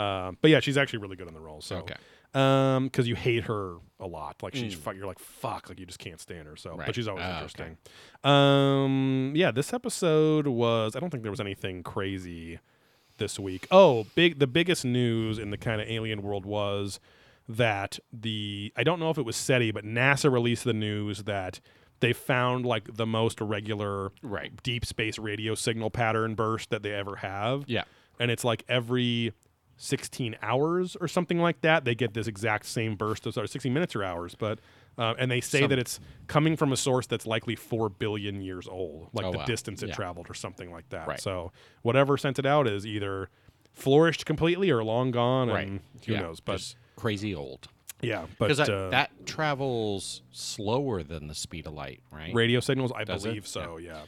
um, but yeah, she's actually really good in the role. So, Okay. um, because you hate her a lot, like she's fuck, you're like fuck, like you just can't stand her. So, but Mm. She's always Oh, okay. interesting. Um, yeah, this episode was. I don't think there was anything crazy this week. Oh, big the biggest news in the kind of alien world was that the I don't know if it was SETI, but NASA released the news that they found like the most regular Right. deep space radio signal pattern burst that they ever have. Yeah. And it's like every 16 hours or something like that, they get this exact same burst of sorry, 16 minutes or hours, but uh, and they say Some- that it's coming from a source that's likely four billion years old, like Oh, the wow. distance it Yeah. traveled or something like that. Right. So whatever sent it out is either flourished completely or long gone, right. and who Yeah, knows? But just crazy old. Yeah, but Because that, uh, that travels slower than the speed of light, right? radio signals, I Does it? believe so. Yeah.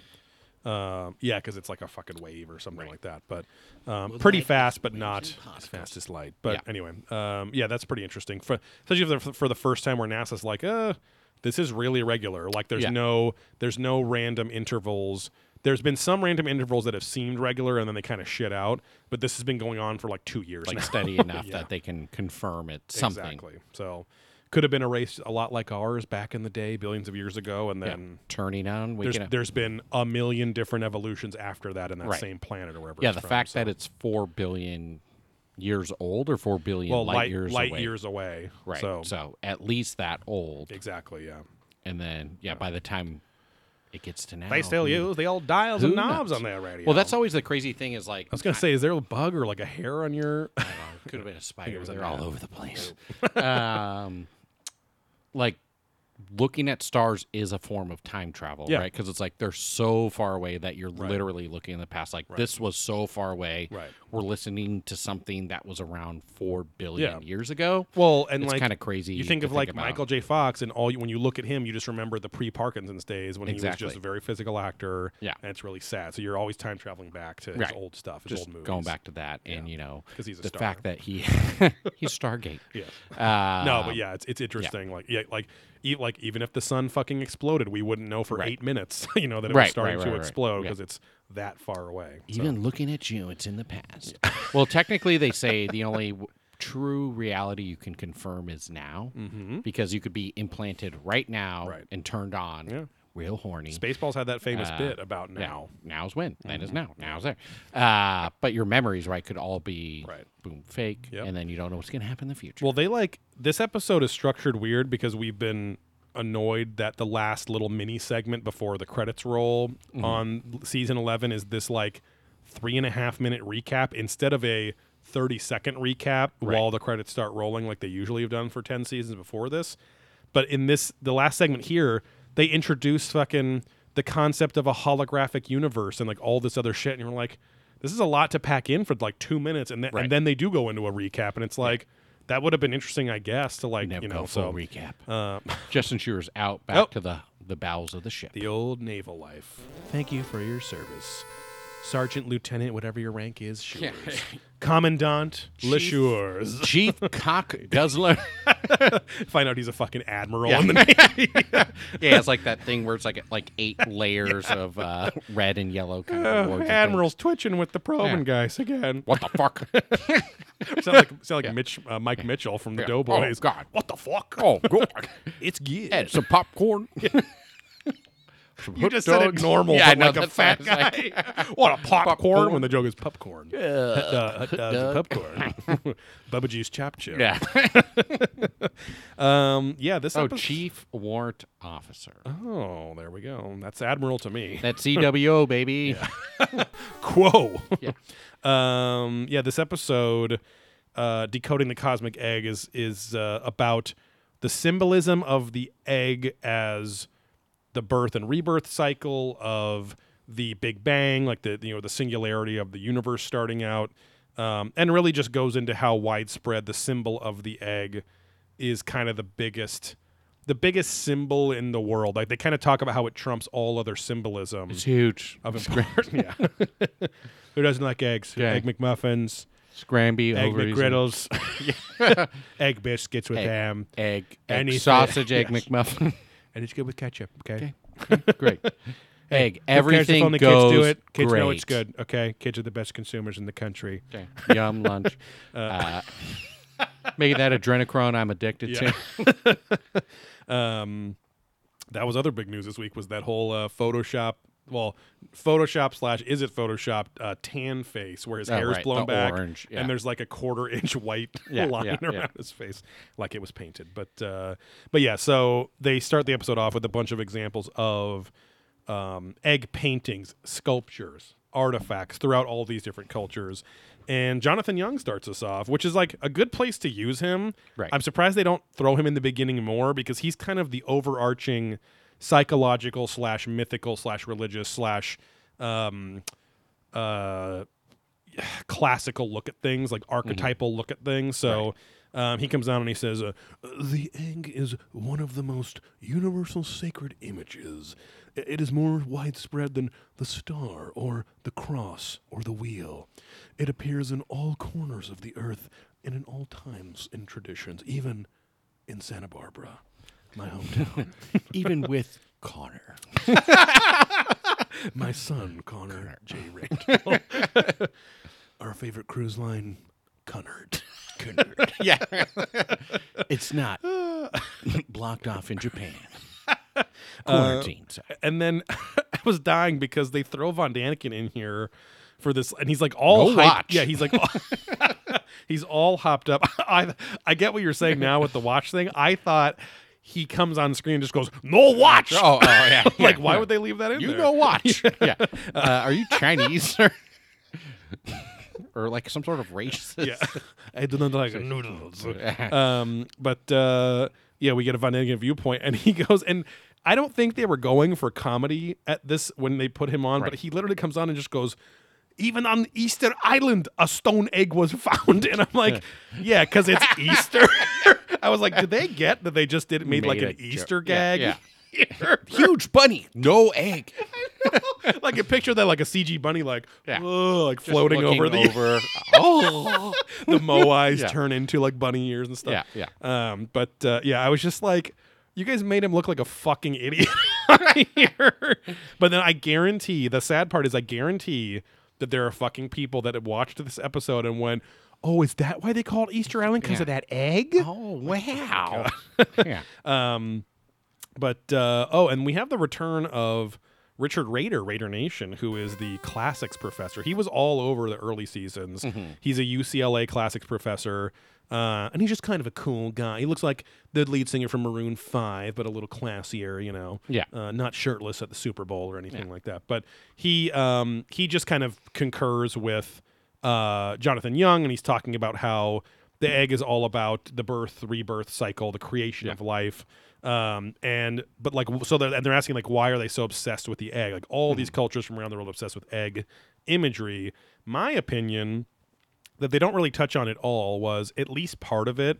Um, yeah, because it's like a fucking wave or something like that. But um, pretty fast, but not as fast as light. But Yeah. anyway, um, yeah, that's pretty interesting. For, especially for the, for the first time where NASA's like, uh, this is really regular. Like, there's Yeah. no there's no random intervals. There's been some random intervals that have seemed regular and then they kind of shit out. But this has been going on for like two years Like now. steady enough Yeah. that they can confirm it's something. Exactly. So could have been a race a lot like ours back in the day, billions of years ago, and Yeah. then Turning on, we there's there's been a million different evolutions after that in that Right. same planet or wherever. yeah, the from, fact so- that it's four billion years old or four billion well light, light years light away. years away, Right. So, So, at least that old, exactly, yeah. and then yeah, by the time it gets to now, They still who- use the old dials who and knobs knows? on their radio. Well, that's always the crazy thing is like I was gonna say, is there a bug or like a hair on your? I don't know, it could have been a spider. was a They're all gnat. over the place. um, like looking at stars is a form of time travel, Yeah. right? Because it's like they're so far away that you're literally looking in the past. Like this was so far away. Right. We're listening to something that was around four billion Yeah. years ago. Well, and It's like kinda crazy You think of like about. Michael J. Fox, and all you, when you look at him, you just remember the pre-Parkinson's days when he was just a very physical actor. Yeah. and it's really sad. So you're always time traveling back to his old stuff, his Just old movies. going back to that, and you know, 'Cause he's the star. fact that he he's Stargate. Yeah. Uh, No, but yeah, it's it's interesting. Like yeah, like e- like even if the sun fucking exploded, we wouldn't know for Right. eight minutes. You know that it Right, was starting right, to right, right. explode Yeah. because it's that far away. So- Even looking at you, it's in the past. well, technically, they say the only w- true reality you can confirm is now, mm-hmm. because you could be implanted right now Right. and turned on, Yeah. Real horny. Spaceballs had that famous Uh, bit about Yeah, now. now's when. Then is now. Now's there. Uh, but your memories, right, could all be Right. boom fake, Yep. and then you don't know what's going to happen in the future. Well, they like this episode is structured weird because we've been annoyed that the last little mini segment before the credits roll Mm-hmm. on season 11 is this like three and a half minute recap instead of a 30 second recap Right. while the credits start rolling like they usually have done for 10 seasons before this. But in this, the last segment here, they introduce fucking the concept of a holographic universe and like all this other shit. And you're like, this is a lot to pack in for like two minutes. And, th- Right. and then they do go into a recap. And it's like, that would have been interesting, I guess, to like, Never you know, full so recap. uh, Justin Shearer's out back Oh. to the the bowels of the ship. the old naval life. Thank you for your service. Sergeant, lieutenant, whatever your rank is, Shures. Commandant, Le Shures. Chief Cock Guzzler. Find out he's a fucking admiral Yeah. in the Navy. yeah, it's like that thing where it's like like eight layers of uh, red and yellow kind of Uh, awards and things. Admiral's twitching with the probing Yeah. guys again. What the fuck? sound like, sound like Yeah. Mitch, uh, Mike Mitchell from the Yeah. Doughboys. Oh, God. What the fuck? oh, God. It's good. Hey, some popcorn. You just said it normal, Yeah, but know, like a fat guy. what a popcorn, Popcorn. when the joke is popcorn. hot dogs popcorn. Bubba G's chop chip. Yeah. Um. Yeah. This. oh, episode- Chief Warrant Officer. Oh, there we go. That's admiral to me. That's CWO, baby. Quo. Yeah. um. Yeah. This episode, uh, decoding the cosmic egg is is uh, about the symbolism of the egg as the birth and rebirth cycle of the Big Bang, like the you know the singularity of the universe starting out, um, and really just goes into how widespread the symbol of the egg is kind of the biggest the biggest symbol in the world. Like they kind of talk about how it trumps all other symbolism It's huge. of important. yeah. Who doesn't like eggs? Yeah. Egg McMuffins, Scramby, egg McGriddles, egg biscuits with Egg. ham, egg, egg sausage, egg Yes. McMuffin. And it's good with ketchup. Okay. Great. Egg. Cares if Everything only goes kids do it. Kids great. know it's good. Okay. Kids are the best consumers in the country. Okay. Yum lunch. uh, making that adrenochrome I'm addicted Yeah. to. Um, that was other big news this week. Was that whole uh, Photoshop? Well, Photoshop slash is it Photoshop uh, tan face where his Oh, hair is right, blown back orange, yeah. and there's like a quarter inch white Yeah, line yeah, around his face, like it was painted. But uh, but yeah, so they start the episode off with a bunch of examples of um, egg paintings, sculptures, artifacts throughout all these different cultures. And Jonathan Young starts us off, which is like a good place to use him. Right. I'm surprised they don't throw him in the beginning more because he's kind of the overarching psychological slash mythical slash religious slash um, uh, classical look at things, like archetypal look at things. So um, he comes down and he says, uh, "The egg is one of the most universal sacred images. It is more widespread than the star or the cross or the wheel. It appears in all corners of the earth and in all times and traditions, even in Santa Barbara, my hometown." Even with Connor. My son, Connor J. Richt. Our favorite cruise line, Cunard. Cunard. yeah. it's not blocked off in Japan. Uh, Quarantine. sorry. And then I was dying because they throw Von Daniken in here for this, and he's like all Go hyped- watch. Yeah, he's like he's all hopped up. I I get what you're saying now with the watch thing. I thought he comes on screen and just goes no watch. Oh, oh yeah. like yeah, why would they leave that in You there? know, watch. yeah. Uh, are you Chinese or, or like some sort of racist? Yeah, I do not like noodles. um, but uh, yeah, we get a Von Daniken viewpoint, and he goes, and I don't think they were going for comedy at this when they put him on, but he literally comes on and just goes. Even on Easter Island, a stone egg was found, and I'm like, "Yeah, because it's Easter." I was like, "Did they get that they just did made, like an Easter joke. Gag?" yeah. Huge bunny, no egg. like a picture that, like a CG bunny, like, Yeah. "Ugh," like Just floating over the over. oh, the mo eyes Yeah. turn into like bunny ears and stuff. Yeah, Um, but uh, yeah, I was just like, you guys made him look like a fucking idiot here. But then I guarantee the sad part is I guarantee that there are fucking people that have watched this episode and went, "Oh, is that why they call it Easter Island because Yeah. of that egg?" oh wow. yeah. Um, but uh, oh, and we have the return of Richard Rader, Raider Nation, who is the classics professor. He was all over the early seasons. He's a UCLA classics professor, uh, and he's just kind of a cool guy. He looks like the lead singer from Maroon Five, but a little classier, you know. Yeah. uh, not shirtless at the Super Bowl or anything like that. But he um, he just kind of concurs with uh, Jonathan Young, and he's talking about how the egg is all about the birth, rebirth cycle, the creation of life. Um, and but like so they're, and they're asking like why are they so obsessed with the egg? Like all these cultures from around the world obsessed with egg imagery. My opinion that they don't really touch on at all was at least part of it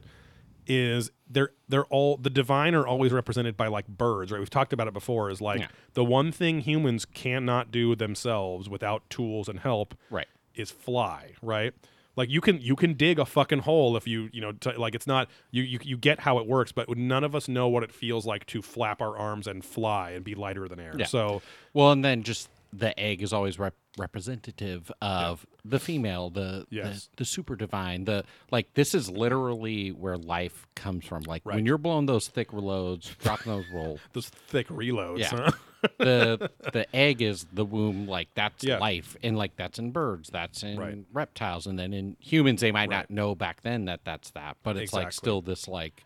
is they're they're all the divine are always represented by like birds right we've talked about it before is like Yeah. the one thing humans cannot do themselves without tools and help Right. is fly right like you can you can dig a fucking hole if you you know t- like it's not you, you you get how it works but none of us know what it feels like to flap our arms and fly and be lighter than air Yeah. so Well, and then just the egg is always rep- representative of the female, the, Yes. the the super divine. The like this is literally where life comes from. Like Right. when you're blowing those thick reloads, dropping those roll. those thick reloads Yeah. huh? the the egg is the womb. Like that's Yeah. life, and like that's in birds, that's in Right. reptiles, and then in humans they might Right. not know back then that that's that, but it's like still this like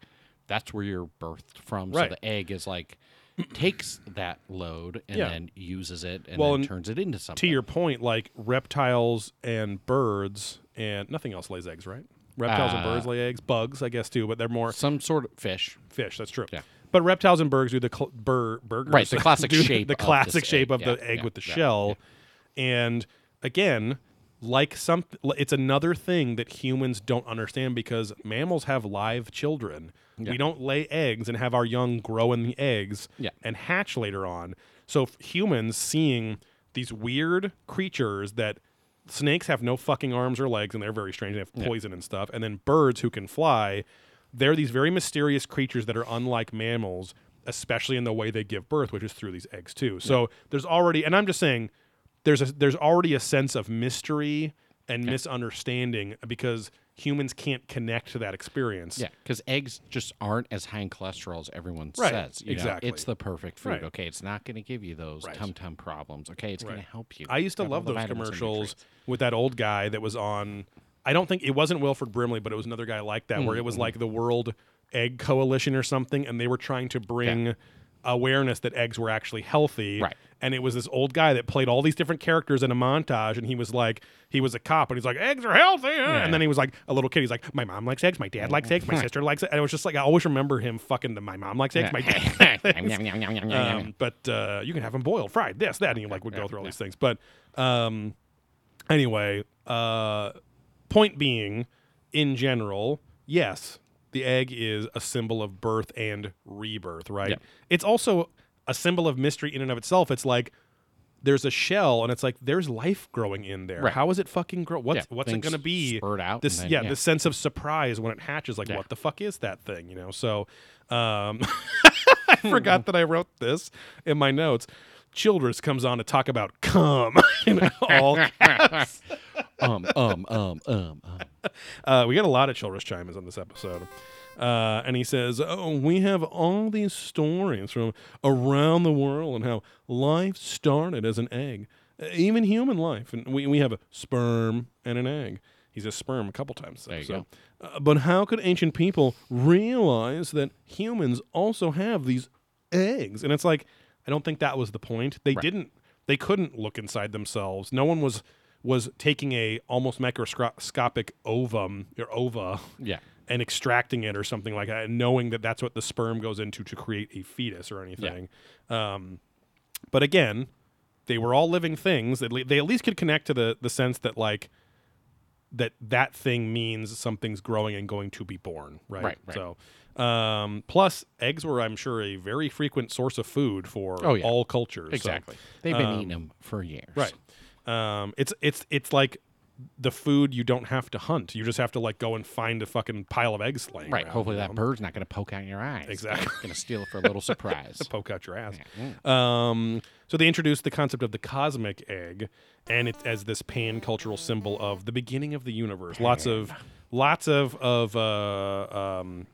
that's where you're birthed from. So the egg is like takes that load and Yeah. then uses it and Well, then and turns it into something. to your point, like reptiles and birds and nothing else lays eggs, right? Reptiles and Uh, birds lay eggs, bugs, I guess too, but they're more some sort of fish. fish. That's true. Yeah. But reptiles and birds do the cl- bur- burgers, Right, the classic do shape the of this classic shape egg. of the Yeah, egg yeah, with the yeah, shell. And again, like some, it's another thing that humans don't understand because mammals have live children. We don't lay eggs and have our young grow in the eggs Yeah. and hatch later on. So humans seeing these weird creatures that snakes have no fucking arms or legs and they're very strange. They have poison and stuff. And then birds who can fly, they're these very mysterious creatures that are unlike mammals, especially in the way they give birth, which is through these eggs too. So there's already, and I'm just saying, there's a, there's already a sense of mystery and misunderstanding because humans can't connect to that experience. Yeah, because eggs just aren't as high in cholesterol as everyone Right, says. you know? exactly. It's the perfect food. Right. Okay, it's not going to give you those Right. tum tum problems. Okay, it's going to help you. I used to love those commercials with that old guy that was on. I don't think it wasn't Wilford Brimley, but it was another guy like that, where it Mm-hmm. was like the World Egg Coalition or something, and they were trying to bring awareness that eggs were actually healthy. Right. And it was this old guy that played all these different characters in a montage, and he was like, he was a cop, and he's like, eggs are healthy. huh?" And then he was like a little kid. He's like, my mom likes eggs, my dad likes eggs, my sister likes it. And it was just like I always remember him fucking the my mom likes eggs, my dad. Yum. Um, but uh, you can have them boiled, fried, this, that, and you like would go through all these things. But um, anyway, uh, point being, in general, yes, the egg is a symbol of birth and rebirth, right? Yeah. It's also a symbol of mystery in and of itself. It's like there's a shell, and it's like there's life growing in there. Right. How is it fucking grow? What's Yeah, what's it gonna be? spurt out This then- yeah, yeah. the sense of surprise when it hatches. Like Yeah. what the fuck is that thing? You know. So um, I forgot that I wrote this in my notes. Childress comes on to talk about cum in all caps. um, um, um, um, um. Uh, we got a lot of Childress chimes on this episode. Uh, and he says, Oh, we have all these stories from around the world and how life started as an egg, even human life. And we, we have a sperm and an egg. He says sperm a couple times. There you so. Uh, but how could ancient people realize that humans also have these eggs? And it's like, I don't think that was the point. They didn't, they couldn't look inside themselves. No one was was taking a almost microscopic ovum or ova Yeah. And extracting it or something like that, and knowing that that's what the sperm goes into to create a fetus or anything. Um, but again, they were all living things. They at least could connect to the the sense that like that that thing means something's growing and going to be born, right? Right, right. So, um, plus eggs were, I'm sure, a very frequent source of food for Oh, yeah. all cultures. So- Exactly. They've been eating them for years. Right. Um, it's it's it's like the food you don't have to hunt. You just have to like go and find a fucking pile of eggs laying Right. around, Hopefully you that bird's not going to poke out your eyes. Exactly. going to steal it for a little surprise. to poke out your ass. Mm. Um, so they introduced the concept of the cosmic egg, and it as this pan cultural symbol of the beginning of the universe. Lots of, lots of of uh, um,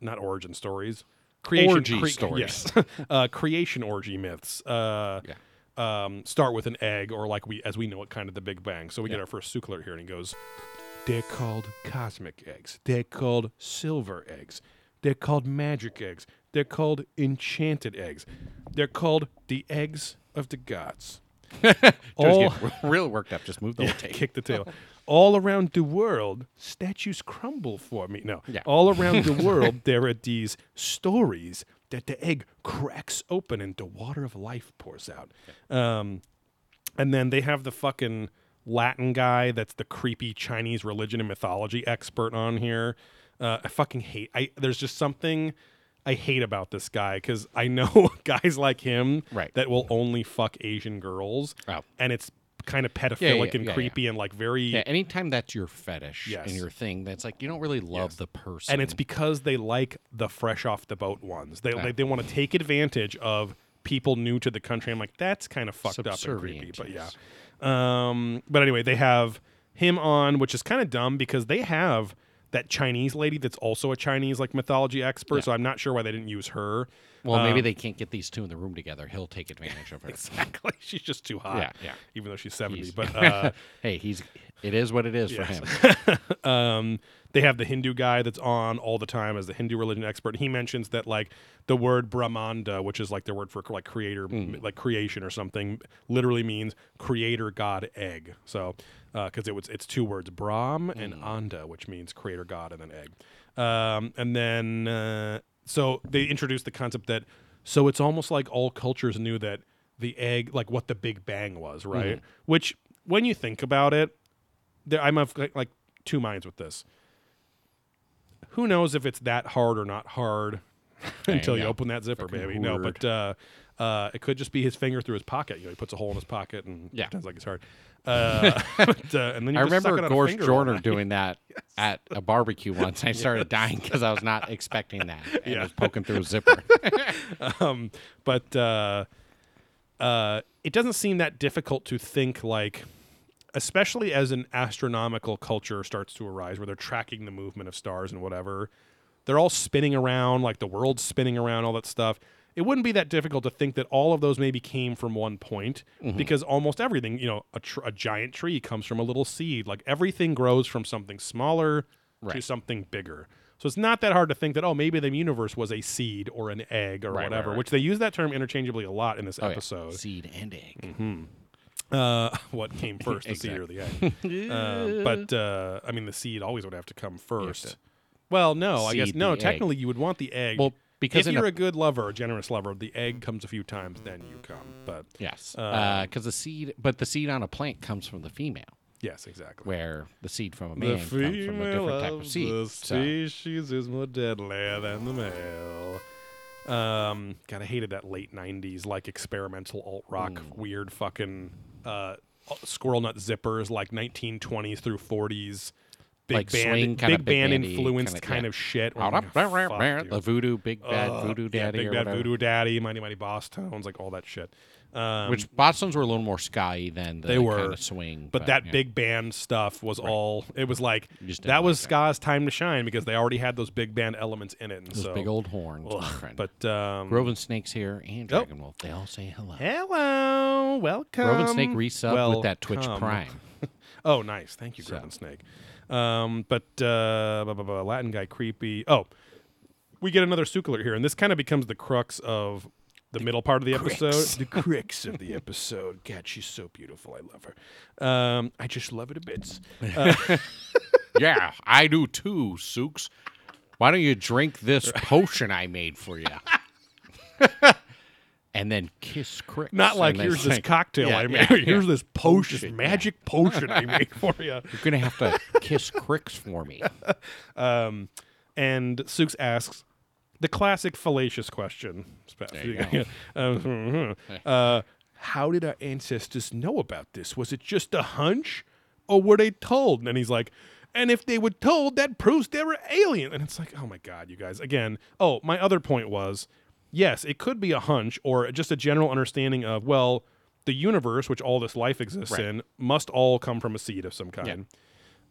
not origin stories, creation Orgy stories. Yes, uh, creation orgy myths. Uh, Yeah. Um, start with an egg, or like we as we know it, kind of the Big Bang. So we get our first Sukler here, and he goes, "They're called cosmic eggs. They're called silver eggs. They're called magic eggs. They're called enchanted eggs. They're called the eggs of the gods." All- real worked up. Just move the whole tape. kick the tail. All around the world, statues crumble for me. No, Yeah. all around the world, there are these stories that the egg cracks open and the water of life pours out. Um, and then they have the fucking Latin guy that's the creepy Chinese religion and mythology expert on here. Uh, I fucking hate. I there's just something I hate about this guy because I know guys like him Right. that will only fuck Asian girls, Oh. and it's kind of pedophilic yeah, and yeah, yeah. creepy and like very. Yeah, anytime that's your fetish Yes. and your thing, that's like you don't really love the person. and it's because they like the fresh off the boat ones. They Yeah. they, they want to take advantage of people new to the country. I'm like, that's kind of fucked up and creepy. But yeah. Um, but anyway, they have him on, which is kind of dumb because they have that Chinese lady that's also a Chinese like mythology expert. Yeah. So I'm not sure why they didn't use her. well, maybe Um, they can't get these two in the room together. He'll take advantage of her. exactly. She's just too hot. Yeah, yeah. Even though she's 70. He's- But uh, hey, he's it is what it is for him. um, they have the Hindu guy that's on all the time as the Hindu religion expert. He mentions that like the word Brahmanda, which is like their word for like creator, Hmm. like creation or something, literally means creator god egg. So because it was it's two words, Brahm and Hmm. Anda, which means creator god and then egg. Um, and then uh, so they introduced the concept that so it's almost like all cultures knew that the egg, like what the Big Bang was, right? Which when you think about it, there, I'm of like, like two minds with this. Who knows if it's that hard or not hard until you open that zipper, Fucking baby? No, but uh, uh, it could just be his finger through his pocket. You know, he puts a hole in his pocket and Yeah. pretends like it's hard. Uh, but, uh, and then you I just remember suck it on a Gorsh finger all Jordan doing that at a barbecue once. I started dying because I was not expecting that. And Yeah. was poking through a zipper. um, but uh, uh, it doesn't seem that difficult to think like, especially as an astronomical culture starts to arise, where they're tracking the movement of stars and whatever. They're all spinning around, like the world's spinning around, all that stuff. It wouldn't be that difficult to think that all of those maybe came from one point, because almost everything, you know, a, tr- a giant tree comes from a little seed. Like everything grows from something smaller to something bigger. So it's not that hard to think that oh maybe the universe was a seed or an egg or Right, right, whatever, right. which they use that term interchangeably a lot in this Oh, yeah. episode. Seed and egg. Mm-hmm. Uh, what came first, the seed or the egg? uh, but uh, I mean, the seed always would have to come first. well, no, I guess no. the egg. Technically, you would want the egg. Well, because if you're a- a, good lover, a generous lover, the egg comes a few times, then you come. But Yes, Uh, because the seed, but the seed on a plant comes from the female. Yes, exactly. where the seed from a man comes from a different type of seed. the So, species is more deadly than the male. Um, God, I hated that late '90s like experimental alt rock, Mm. weird fucking uh, squirrel nut zippers, like 1920s through 40s, big Like band, swing, big big band influenced kind yeah. of shit. Oh, like, "Fuck, the voodoo, big bad Uh, voodoo yeah, daddy Big or Bad. Voodoo Daddy, Mighty Mighty Boss Tones, like all that shit. Um, Which Bosstones were a little more ska than the They were, kind of swing. but that yeah. big band stuff was all. It was like You just didn't that was that. ska's time to shine because they already had those big band elements in it. And those so, big old horns, Ugh, but um, Grove and Snake's here and Oh. Dragon Wolf. They all say hello. hello, welcome. Grove and Snake resub with that Twitch Welcome. Prime. Oh, nice. Thank you, So. Grove and Snake. Um, but uh, blah, blah, blah, Latin guy creepy. Oh, we get another Suk alert here, and this kind of becomes the crux of the middle part of the episode. The crux of the episode. God, she's so beautiful. I love her. Um, I just love her to bits. yeah, I do too, Sooks. Why don't you drink this potion I made for you? and then kiss Crix. Not like here's this cocktail Yeah, I yeah, made. yeah. Here's this potion, magic potion I made for you. You're gonna have to kiss Cricks for me. Um, and Sooks asks the classic fallacious question. Uh, how did our ancestors know about this? Was it just a hunch, or were they told? And he's like, and if they were told, that proves they were alien. And it's like, oh my god, you guys. Again, oh, my other point was, yes, it could be a hunch or just a general understanding of well, the universe, which all this life exists Right. in, must all come from a seed of some kind.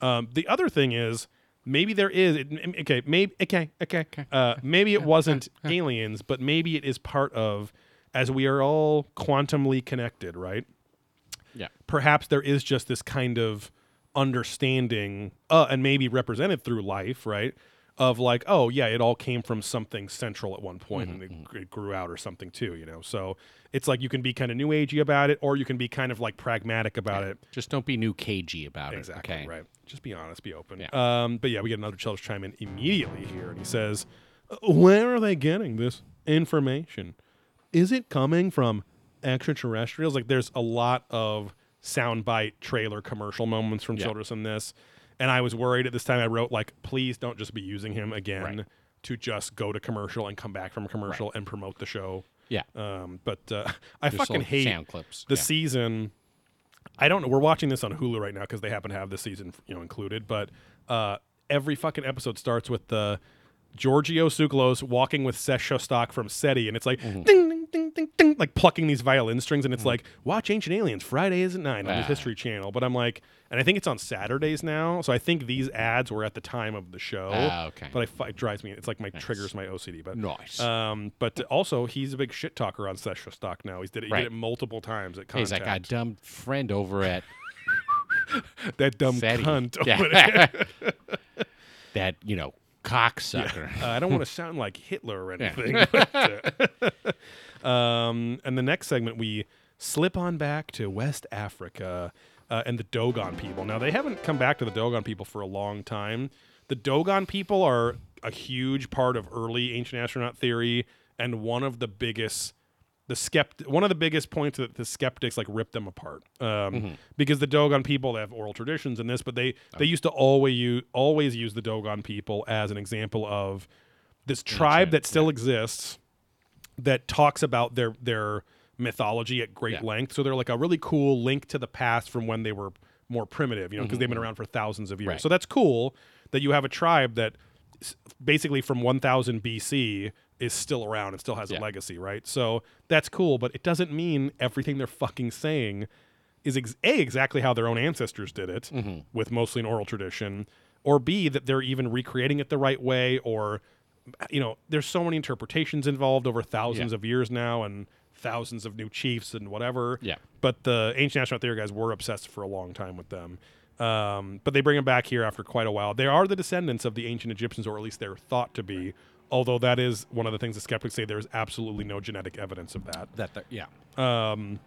Um, the other thing is maybe there is it, okay, maybe okay, okay. Uh, maybe it wasn't aliens, but maybe it is part of as we are all quantumly connected, right? Yeah. Perhaps there is just this kind of understanding, uh, and maybe represented through life, right? Of like, oh yeah, it all came from something central at one point and it, gr- it grew out or something too, you know. So it's like you can be kind of new agey about it, or you can be kind of like pragmatic about it. Just don't be new cagey about Exactly it. Okay. right. Just be honest, be open. Yeah. Um, but yeah, we get another Childress chime in immediately here, and he says, "Uh, "Where are they getting this information? Is it coming from extraterrestrials? Like, there's a lot of soundbite trailer commercial moments from Yeah. Childress in this, and I was worried at this time. I wrote like, please don't just be using him again Right. to just go to commercial and come back from commercial and promote the show. Yeah. Um, but uh, I fucking hate sound clips. the yeah. season i don't know we're watching this on hulu right now because they happen to have the season you know included but uh every fucking episode starts with the giorgio Tsoukalos walking with Seth Shostak from SETI, and it's like Mm-hmm. ding, ding, ding, ding, like plucking these violin strings, and it's like watch Ancient Aliens Fridays at nine on the Ah. History Channel. But I'm like, and I think it's on Saturdays now, so I think these ads were at the time of the show. Ah, okay. But I, it drives me. It's like my triggers my OCD. But Nice. Um, but also he's a big shit talker on Seth Stock now. He's did it, he Right. did it multiple times at He's Contact. like a dumb friend over at that dumb cunt. over Yeah. there. that, you know, cocksucker. Uh, I don't want to sound like Hitler or anything. but, uh, um, and the next segment, we slip on back to West Africa uh, and the Dogon people. Now, they haven't come back to the Dogon people for a long time. The Dogon people are a huge part of early ancient astronaut theory and one of the biggest the skept one of the biggest points that the skeptics like rip them apart um, because the Dogon people they have oral traditions in this, but they they used to always use always use the Dogon people as an example of this tribe that still exists that talks about their their mythology at great Yeah. length. So they're like a really cool link to the past from when they were more primitive, you know, because they've been mm-hmm. around for thousands of years. Right. So that's cool that you have a tribe that basically from 1000 BC is still around and still has a legacy, right? So that's cool, but it doesn't mean everything they're fucking saying is ex- a exactly how their own ancestors did it mm-hmm. with mostly an oral tradition, or b that they're even recreating it the right way, or you know, there's so many interpretations involved over thousands Yeah. of years now, and thousands of new chiefs and whatever. Yeah. But the ancient astronaut theory guys were obsessed for a long time with them. Um, but they bring them back here after quite a while. They are the descendants of the ancient Egyptians, or at least they're thought to be. Although that is one of the things the skeptics say, there's absolutely no genetic evidence of that. that, that yeah. Um,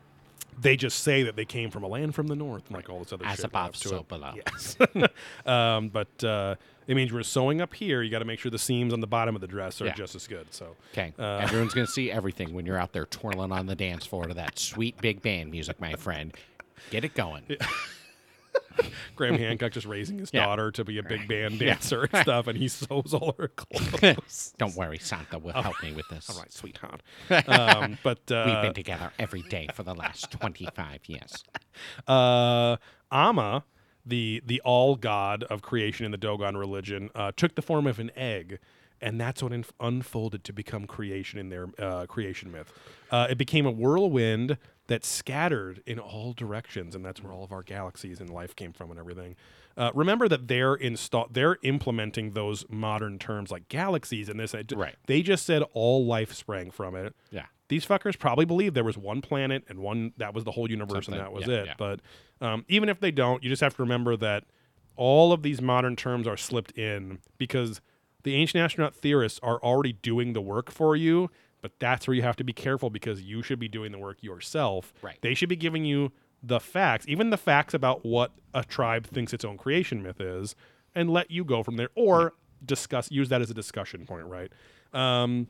they just say that they came from a land from the north, and like all this other As shit. above, so below. Yes. um, but uh, it means we're sewing up here. You got to make sure the seams on the bottom of the dress are Yeah. just as good. So Okay. Uh, Everyone's going to see everything when you're out there twirling on the dance floor to that sweet big band music, my friend. Get it going. Graham Hancock just raising his Yeah. daughter to be a big band dancer and stuff, and he sews all her clothes. Don't worry, Santa will help me with this. all right, sweetheart. Um, but uh, We've been together every day for the last 25 years. uh, Amma, the the all god of creation in the Dogon religion, uh, took the form of an egg, and that's what inf- unfolded to become creation in their uh, creation myth. Uh, it became a whirlwind that scattered in all directions, and that's where all of our galaxies and life came from and everything. Uh, remember that they're install they're implementing those modern terms like galaxies and this. Right. They just said all life sprang from it Yeah. these fuckers probably believe there was one planet and one that was the whole universe Something, and that was yeah, it. yeah. But um, even if they don't, you just have to remember that all of these modern terms are slipped in because the ancient astronaut theorists are already doing the work for you. But that's where you have to be careful because you should be doing the work yourself. Right. They should be giving you the facts, even the facts about what a tribe thinks its own creation myth is, and let you go from there or discuss, use that as a discussion point, right? Um,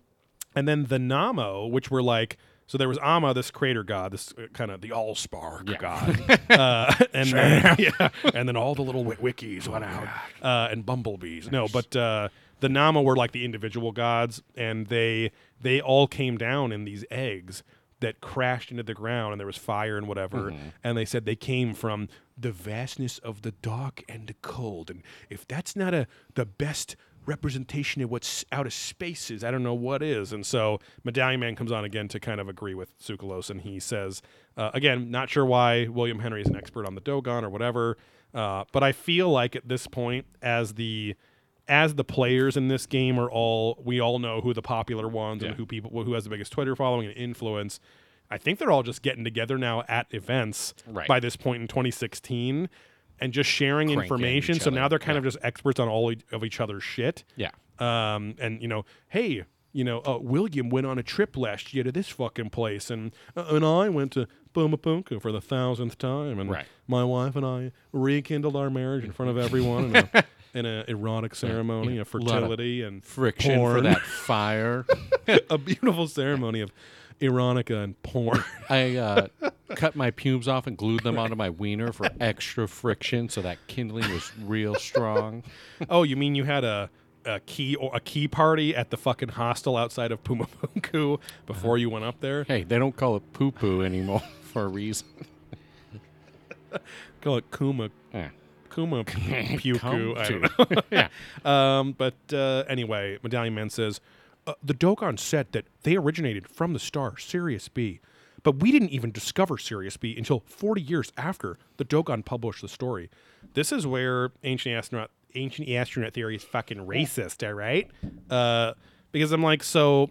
and then the Nommo, which were like, so there was Amma, this creator god, this uh, kind of the all spark Yeah. god, uh, and then yeah, and then all the little wi- wikis went out, uh, and bumblebees. No, but uh, the Nommo were like the individual gods, and they they all came down in these eggs that crashed into the ground, and there was fire and whatever. And they said they came from the vastness of the dark and the cold, and if that's not a the best representation of what's out of space is. I don't know what is. And so Medallion Man comes on again to kind of agree with Tsoukalos, and he says, uh, again, not sure why William Henry is an expert on the Dogon or whatever, uh, but I feel like at this point, as the as the players in this game are all we all know who the popular ones Yeah. and who people who has the biggest Twitter following and influence. I think they're all just getting together now at events Right. by this point in 2016 and just sharing Cranking information. So other. now they're kind Yeah. of just experts on all of each other's shit. Yeah. Um, and you know, hey, you know, uh, William went on a trip last year to this fucking place, and uh, and I went to Pumapunku for the thousandth time, and Right. my wife and I rekindled our marriage in front of everyone in a, in a erotic ceremony of Lot of fertility and Friction for that fire. a beautiful ceremony of erotica and porn. I uh, cut my pubes off and glued them onto my wiener for extra friction so that kindling was real strong. oh, you mean you had a a key or a key party at the fucking hostel outside of Pumapunku before you went up there? Hey, they don't call it poo poo anymore for a reason. Call it Kuma Yeah. Kuma Puku. I don't know. yeah. Um, but uh, anyway, Medallion Man says uh, the Dogon said that they originated from the star Sirius B, but we didn't even discover Sirius B until 40 years after the Dogon published the story. This is where ancient astronaut ancient astronaut theory is fucking racist, all right? Uh, because I'm like, so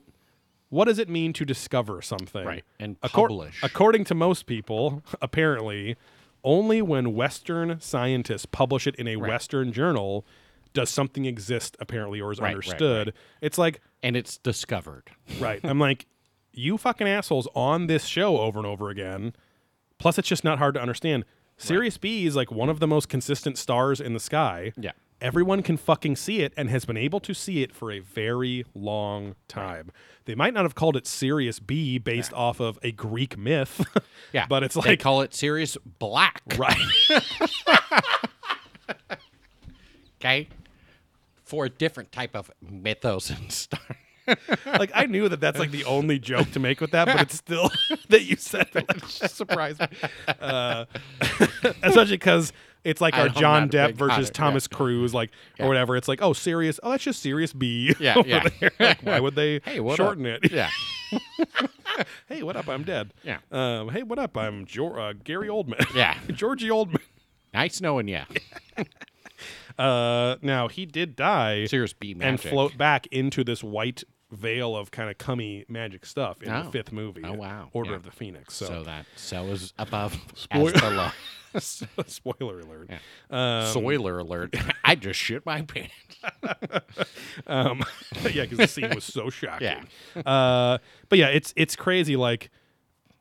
what does it mean to discover something? Right, and Accor- publish. according to most people, apparently, only when Western scientists publish it in a Western journal does something exist, apparently, or is Right, right, understood. right. It's like, And it's discovered. right. I'm like, you fucking assholes on this show over and over again. Plus, it's just not hard to understand. Sirius B is like one of the most consistent stars in the sky. Yeah. Everyone can fucking see it and has been able to see it for a very long time. They might not have called it Sirius B based off of a Greek myth. Yeah. But it's like they call it Sirius Black. right. Okay. For a different type of mythos and stuff. like I knew that that's like the only joke to make with that, but it's still that you said that like, surprised me. Uh, especially because it's like our I'm John Depp versus Thomas Cruise, like Yeah. or whatever. It's like oh, serious. Oh, that's just Serious B. Yeah, yeah. Like, why would they Hey, shorten up? it? Yeah. hey, what up? I'm dead. Yeah. Um, hey, what up? I'm Jor- uh, Gary Oldman. Yeah. Georgie Oldman. Nice knowing you. Uh, now he did die Serious B magic. and float back into this white veil of kind of cummy magic stuff in the Oh. fifth movie. Oh, wow. Order Yeah. of the Phoenix. So that so is above Spoil- as below. Spoiler alert. Yeah. Um, Spoiler alert. I just shit my pants. um, yeah, because the scene was so shocking. Yeah. Uh, but yeah, it's it's crazy. Like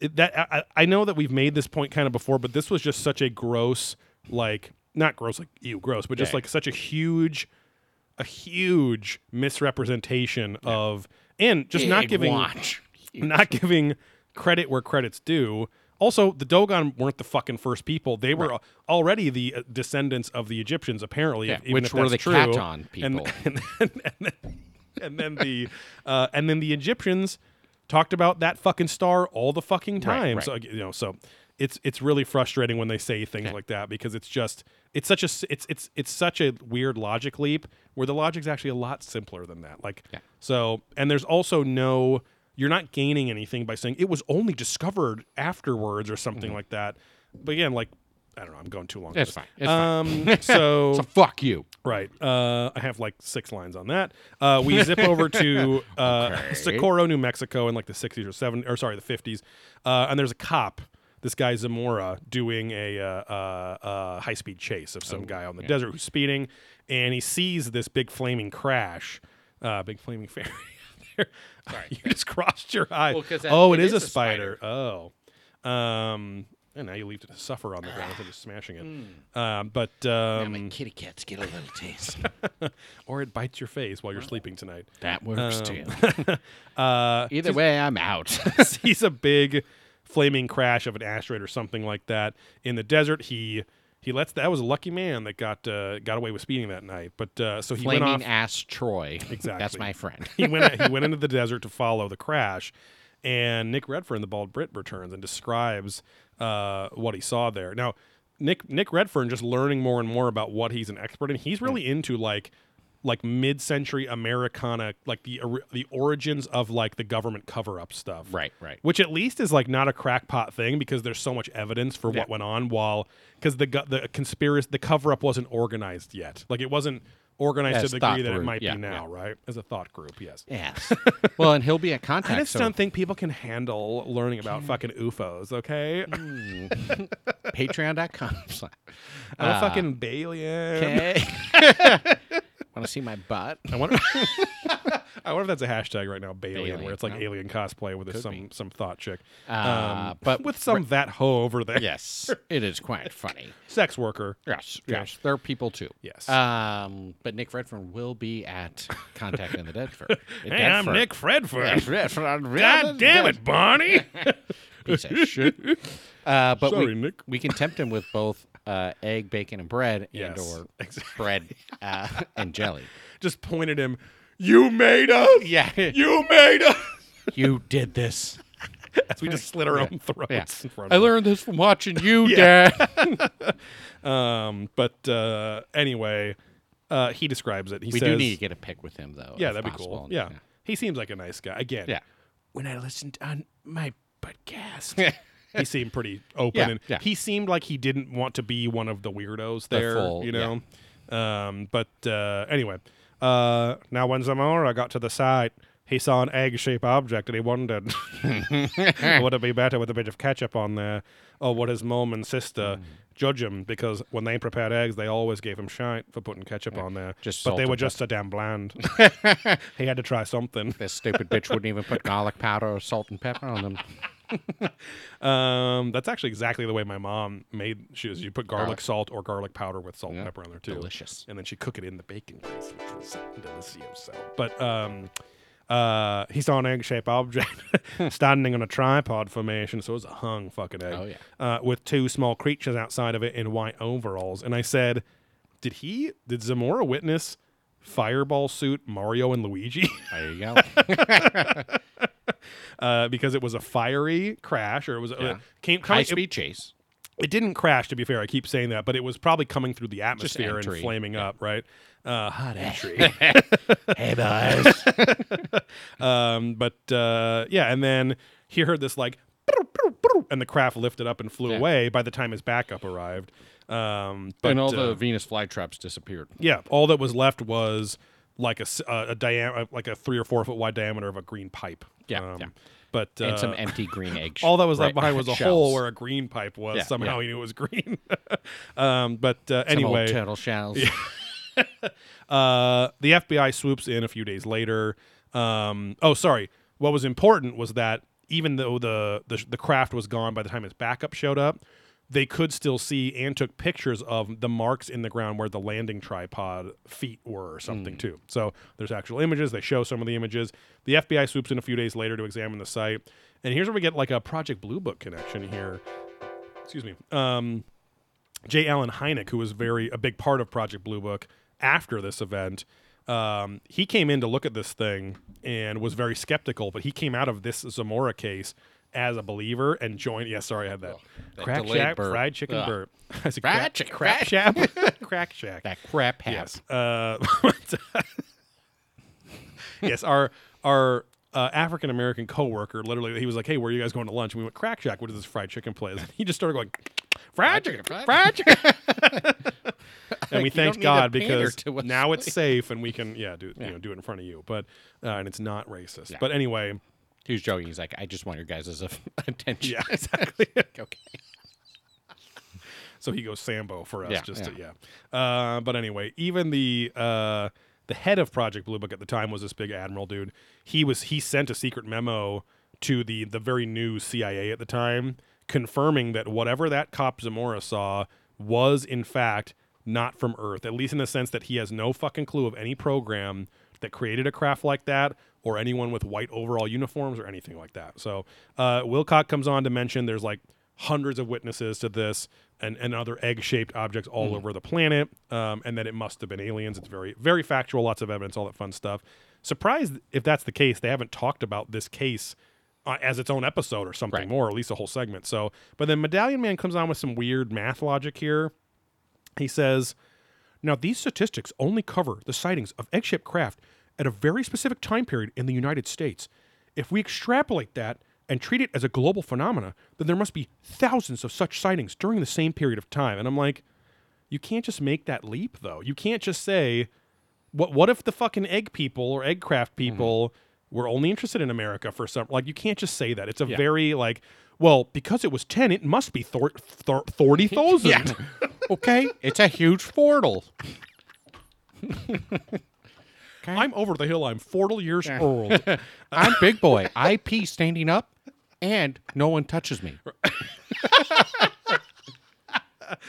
it, that. I, I know that we've made this point kind of before, but this was just such a gross, like not gross, like ew, gross, but just Yeah. like such a huge, a huge misrepresentation of, and just not giving watch. not giving credit where credit's due. Also, the Dogon weren't the fucking first people. They were already the uh, descendants of the Egyptians, apparently. Yeah, even which were the true. Katon And, people. and, then, and, then, and then the uh, and then the Egyptians talked about that fucking star all the fucking time. right. So you know, so it's it's really frustrating when they say things like that because it's just it's such a it's it's it's such a weird logic leap where the logic's actually a lot simpler than that. Like Yeah. so, and there's also no you're not gaining anything by saying it was only discovered afterwards or something like that. But again, like I don't know, I'm going too long. It's fine. It's fine. um, so So fuck you. Right. Uh, I have like six lines on that. Uh, we zip over to uh, Okay. Socorro, New Mexico in like the 60s or 70s, or sorry, the 50s. Uh, and there's a cop, this guy Zamora, doing a, uh, uh, uh, high speed chase of some guy on the desert who's speeding. And he sees this big flaming crash, uh, big flaming fairy. There. you just crossed your eye. Well, 'cause that- oh, it is, a spider. Oh. Um, and now you leave it to suffer on the ground instead of just smashing it. Um, but um, kitty cats get a little taste. or it bites your face while you're sleeping tonight. that works too. Uh, Either way, I'm out. sees a big flaming crash of an asteroid or something like that in the desert. He he lets that was a lucky man that got uh, got away with speeding that night. But uh, so he went Flaming off. ass Troy. Exactly. That's my friend. he went he went into the desert to follow the crash, and Nick Redfern, the bald Brit, returns and describes uh, what he saw there. Now, Nick Nick Redfern just learning more and more about what he's an expert in. He's really into like like mid-century Americana, like the the origins of like the government cover-up stuff. Right, right. Which at least is like not a crackpot thing because there's so much evidence for what went on while because the the conspiracy the cover-up wasn't organized yet. Like it wasn't organized As to the degree that it might yeah, be now, yeah. right? As a thought group, yes. Yes. well, and he'll be at contact. I just so don't think people can handle learning about fucking UFOs, okay? Mm. Patreon.com. I'm a Uh, fucking Balian. Want to see my butt? I wonder I wonder if that's a hashtag right now, Balian, Balian, where it's like no. alien cosplay with Could some be. some thought chick. Uh, um, but with some that hoe over there. Yes, it is quite funny. Sex worker. Yes, Yeah. yes, they're people too. Yes. Um, but Nick Redfern will be at Contact in the Deadford. Hey, I'm Nick Fredford. Redford. God damn it, Barney. Piece of shit. Uh, but Sorry, we, Nick. we can tempt him with both uh, egg, bacon, and bread, Yes, and or exactly. bread uh, and jelly. Just pointed him. You made us. Yeah, You made us. you did this. As we just slit our own throats Yeah. in front I of him. learned this from watching you. Dad. Um, but uh, anyway, uh, he describes it. He we says, do need to get a pic with him, though. Yeah, if that'd be possible. cool. Yeah. he seems like a nice guy. Again, Yeah. When I listened on my podcast, he seemed pretty open, Yeah, and yeah. he seemed like he didn't want to be one of the weirdos there. full- you know. Um, but uh, anyway, uh, now when Zamora got to the site. He saw an egg-shaped object, and he wondered, would it be better with a bit of ketchup on there, or would his mom and sister judge him because when they prepared eggs, they always gave him shite for putting ketchup on there. just but they were just so damn bland. he had to try something. This stupid bitch wouldn't even put garlic powder or salt and pepper on them. Um, that's actually exactly the way my mom made. She was you put garlic, Garlic. salt or garlic powder with salt Yeah, and pepper on there too. delicious. And then she cook it in the bacon grease, which was delicioso. But um, uh, he saw an egg-shaped object standing on a tripod formation, so it was a hung fucking egg. Oh, yeah. Uh, with two small creatures outside of it in white overalls, and I said, "Did he? Did Zamora witness?" Fireball suit Mario and Luigi There you go. uh, because it was a fiery crash or it was Yeah. uh, came High coming, it- speed chase. it didn't crash to be fair i keep saying that but it was probably coming through the atmosphere and entry. flaming up right uh, hot entry Hey, boys. um, but uh, yeah and then he heard this like and the craft lifted up and flew Yeah. away by the time his backup arrived um, but and all uh, the Venus flytraps disappeared. yeah all that was left was like a, s- uh, a diam- like a three or four foot wide diameter of a green pipe Yeah, um, yeah. but uh, And some empty green eggs. all that was right, left behind was a shells. hole where a green pipe was. Yeah, Somehow he knew it was green. um, but uh, anyway, turtle shells. uh, the FBI swoops in a few days later. Um, oh, sorry. What was important was that even though the, the the craft was gone by the time his backup showed up, they could still see and took pictures of the marks in the ground where the landing tripod feet were or something too. So there's actual images. They show some of the images. The FBI swoops in a few days later to examine the site. And here's where we get like a Project Blue Book connection here. Excuse me. Um, J. Allen Hynek, who was very a big part of Project Blue Book after this event, um, he came in to look at this thing and was very skeptical. But he came out of this Zamora case as a believer and joined. Yeah, sorry, I had that. that crack shack, burp. fried chicken Ugh. burp. I said Fried crack, chicken- crack shack, crack shack. That crap hat. Yes. Uh, yes. Our our uh, African American coworker literally he was like, "Hey, where are you guys going to lunch?" And we went Crack Shack. What is this fried chicken place? And he just started going fried chicken, fried chicken. and we thanked don't need to God because now it's safe and we can yeah do you know do it in front of you, but uh, and it's not racist. Yeah. But anyway, He was joking. He's like, I just want your guys' attention. yeah, exactly. okay. so he goes Sambo for us Yeah, just to yeah. Uh, but anyway, even the uh, the head of Project Blue Book at the time was this big admiral dude. He was he sent a secret memo to the the very new CIA at the time, confirming that whatever that cop Zamora saw was in fact not from Earth. At least in the sense that he has no fucking clue of any program that created a craft like that or anyone with white overall uniforms or anything like that. So uh, Wilcock comes on to mention there's like hundreds of witnesses to this and, and other egg-shaped objects all over the planet um, and that it must have been aliens. It's very very factual lots of evidence all that fun stuff. Surprised if that's the case they haven't talked about this case uh, as its own episode or something Right. more or at least a whole segment. So but then medallion man comes on with some weird math logic here. He says now, these statistics only cover the sightings of egg shaped craft at a very specific time period in the United States. If we extrapolate that and treat it as a global phenomena, then there must be thousands of such sightings during the same period of time. And I'm like, you can't just make that leap, though. You can't just say, what, what if the fucking egg people or egg craft mm-hmm. people were only interested in America for some? Like, you can't just say that. It's a Yeah. very, like, well, because it was 10, it must be thor- thor- 40,000. Okay. It's a huge portal. I'm over the hill. I'm 40 years old. I'm big boy. I pee standing up, and no one touches me.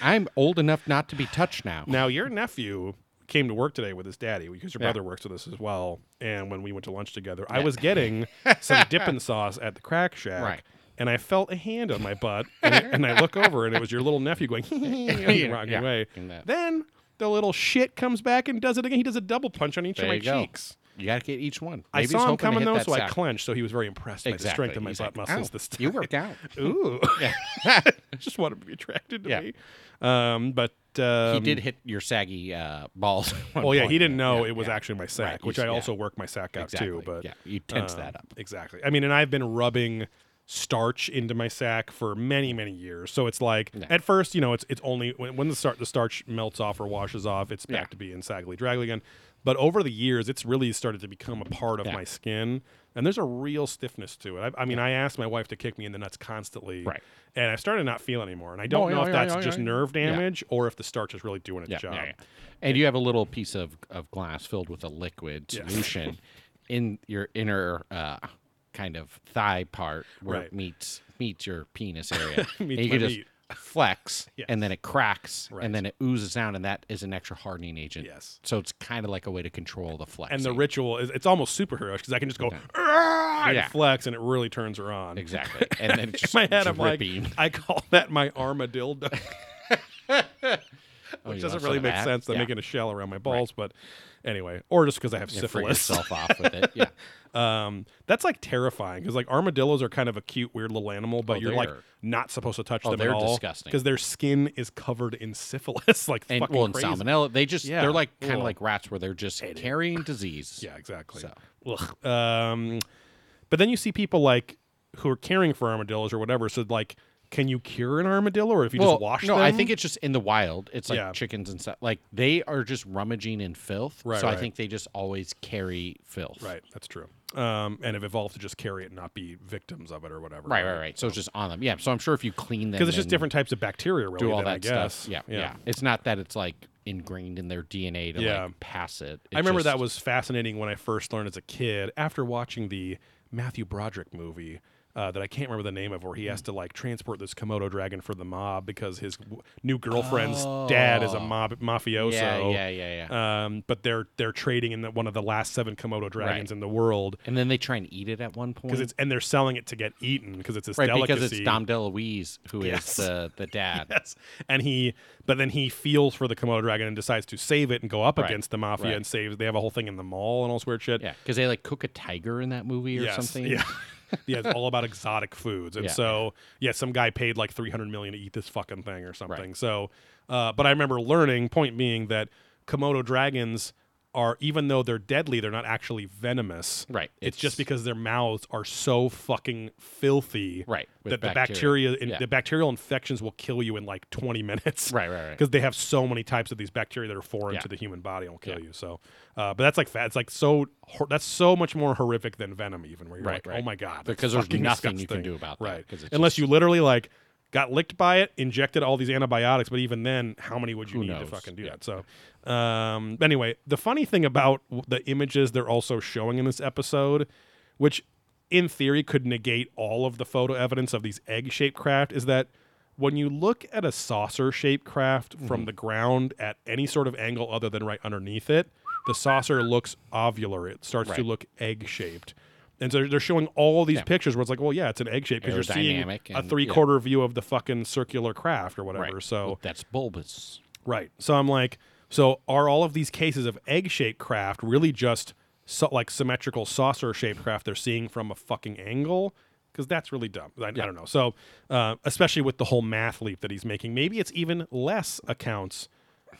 I'm old enough not to be touched now. now, your nephew came to work today with his daddy because your Yeah. brother works with us as well. And when we went to lunch together, I was getting some dipping sauce at the crack shack. Right. And I felt a hand on my butt, and, I- and I look over, and it was your little nephew going Yeah, rocking yeah, away. in that. Then the little shit comes back and does it again. He does a double punch on each There of my you cheeks. You got to get each one. I Maybe he's saw him coming though, so I clenched. So he was very impressed by the strength of my He's butt like, muscles this time. You worked out. Ooh, I just wanted to be attracted to Yeah. me. Um, but um, he did hit your saggy uh, balls. Well, yeah, point, he didn't know Yeah, it was yeah. actually my sack, Right, which I also yeah. work my sack out Exactly. too. But yeah, you tense um, that up. Exactly. I mean, and I've been rubbing starch into my sack for many, many years. So it's like Yeah. at first, you know, it's it's only when, when the start the starch melts off or washes off, it's back Yeah. to being saggly draggly again. But over the years, it's really started to become a part of Yeah. my skin, and there's a real stiffness to it. I, I mean, I asked my wife to kick me in the nuts constantly, Right. And I started to not feel anymore, and I don't Oh, know if that's just nerve damage or if the starch is really doing its job. And you have a little piece of, of glass filled with a liquid solution in your inner uh, kind of thigh part where Right. it meets meets your penis area. and Meets you can just meat. flex, Yes. and then it cracks, Right. and then it oozes out, and that is an extra hardening agent. Yes. So it's kind of like a way to control the flex. And the ritual is it's almost superheroish because I can just go "Argh!" and flex and it really turns her on. exactly, and then it's just my head, I'm like, I call that my armadillo, which you doesn't really make sense. I'm Yeah. making a shell around my balls, but anyway, or just because I have You syphilis. yourself off with it. Yeah. Um, that's like terrifying because like armadillos are kind of a cute, weird little animal, but Oh, you're like not supposed to touch Oh, them they're at all disgusting. because their skin is covered in syphilis, like And fucking well, and crazy. salmonella, they just Yeah. they're like kind of like rats where they're just carrying disease. Yeah, exactly. So. Um, but then you see people like who are caring for armadillos or whatever. So like, can you cure an armadillo, or if you well, just wash no, them? I think it's just in the wild. It's like Yeah. chickens and stuff. Like they are just rummaging in filth. Right, so right. I think they just always carry filth. right. That's true. Um, and have evolved to just carry it and not be victims of it or whatever. Right, right, right. So it's just on them. Yeah. So I'm sure if you clean them, Because it's just different types of bacteria, really. Do all then, that I guess. stuff. Yeah, yeah, It's not that it's like ingrained in their DNA to Yeah. like pass it. I remember that was fascinating when I first learned as a kid after watching the Matthew Broderick movie. Uh, that I can't remember the name of, where he has to like transport this Komodo dragon for the mob because his w- new girlfriend's dad is a mob mafioso. Yeah, yeah, yeah, yeah. Um, but they're they're trading in the, one of the last seven Komodo dragons Right. in the world and then they try and eat it at one point. because it's and they're selling it to get eaten because it's this right delicacy. because it's Dom DeLuise who is Yes. the the dad. Yes. And he, but then he feels for the Komodo dragon and decides to save it and go up Right. against the mafia and saves. They have a whole thing in the mall and all this weird shit. Yeah, because they like cook a tiger in that movie or yes. something. Yeah. yeah, it's all about exotic foods. And Yeah. so, yeah, some guy paid like 300 million to eat this fucking thing or something. So, uh, but I remember learning, point being that Komodo dragons are, even though they're deadly, they're not actually venomous. Right. It's, just because their mouths are so fucking filthy. Right, That the bacteria. bacteria, in, Yeah. the bacterial infections will kill you in like 20 minutes. Right, right, right. Because they have so many types of these bacteria that are foreign Yeah. to the human body and will kill Yeah. you. So, uh, but that's like fat. It's like so. hor- That's so much more horrific than venom, even where you're Right, like, oh my god, Because there's nothing you can do about that, Right. Unless just- you literally like got licked by it, injected all these antibiotics, but even then, how many would you Who need to fucking do Yeah. that? So, um, anyway, the funny thing about the images they're also showing in this episode, which in theory could negate all of the photo evidence of these egg-shaped craft, is that when you look at a saucer-shaped craft from the ground at any sort of angle other than right underneath it, the saucer looks ovular. It starts to look egg-shaped. And so they're showing all these Yeah. pictures where it's like, well, yeah, it's an egg shape because you're seeing a three quarter view of the fucking circular craft or whatever. Right. So Well, that's bulbous. Right. So I'm like, so are all of these cases of egg shaped craft really just so, like symmetrical saucer shaped craft they're seeing from a fucking angle? Because that's really dumb. I, I don't know. So, uh, especially with the whole math leap that he's making, maybe it's even less accounts.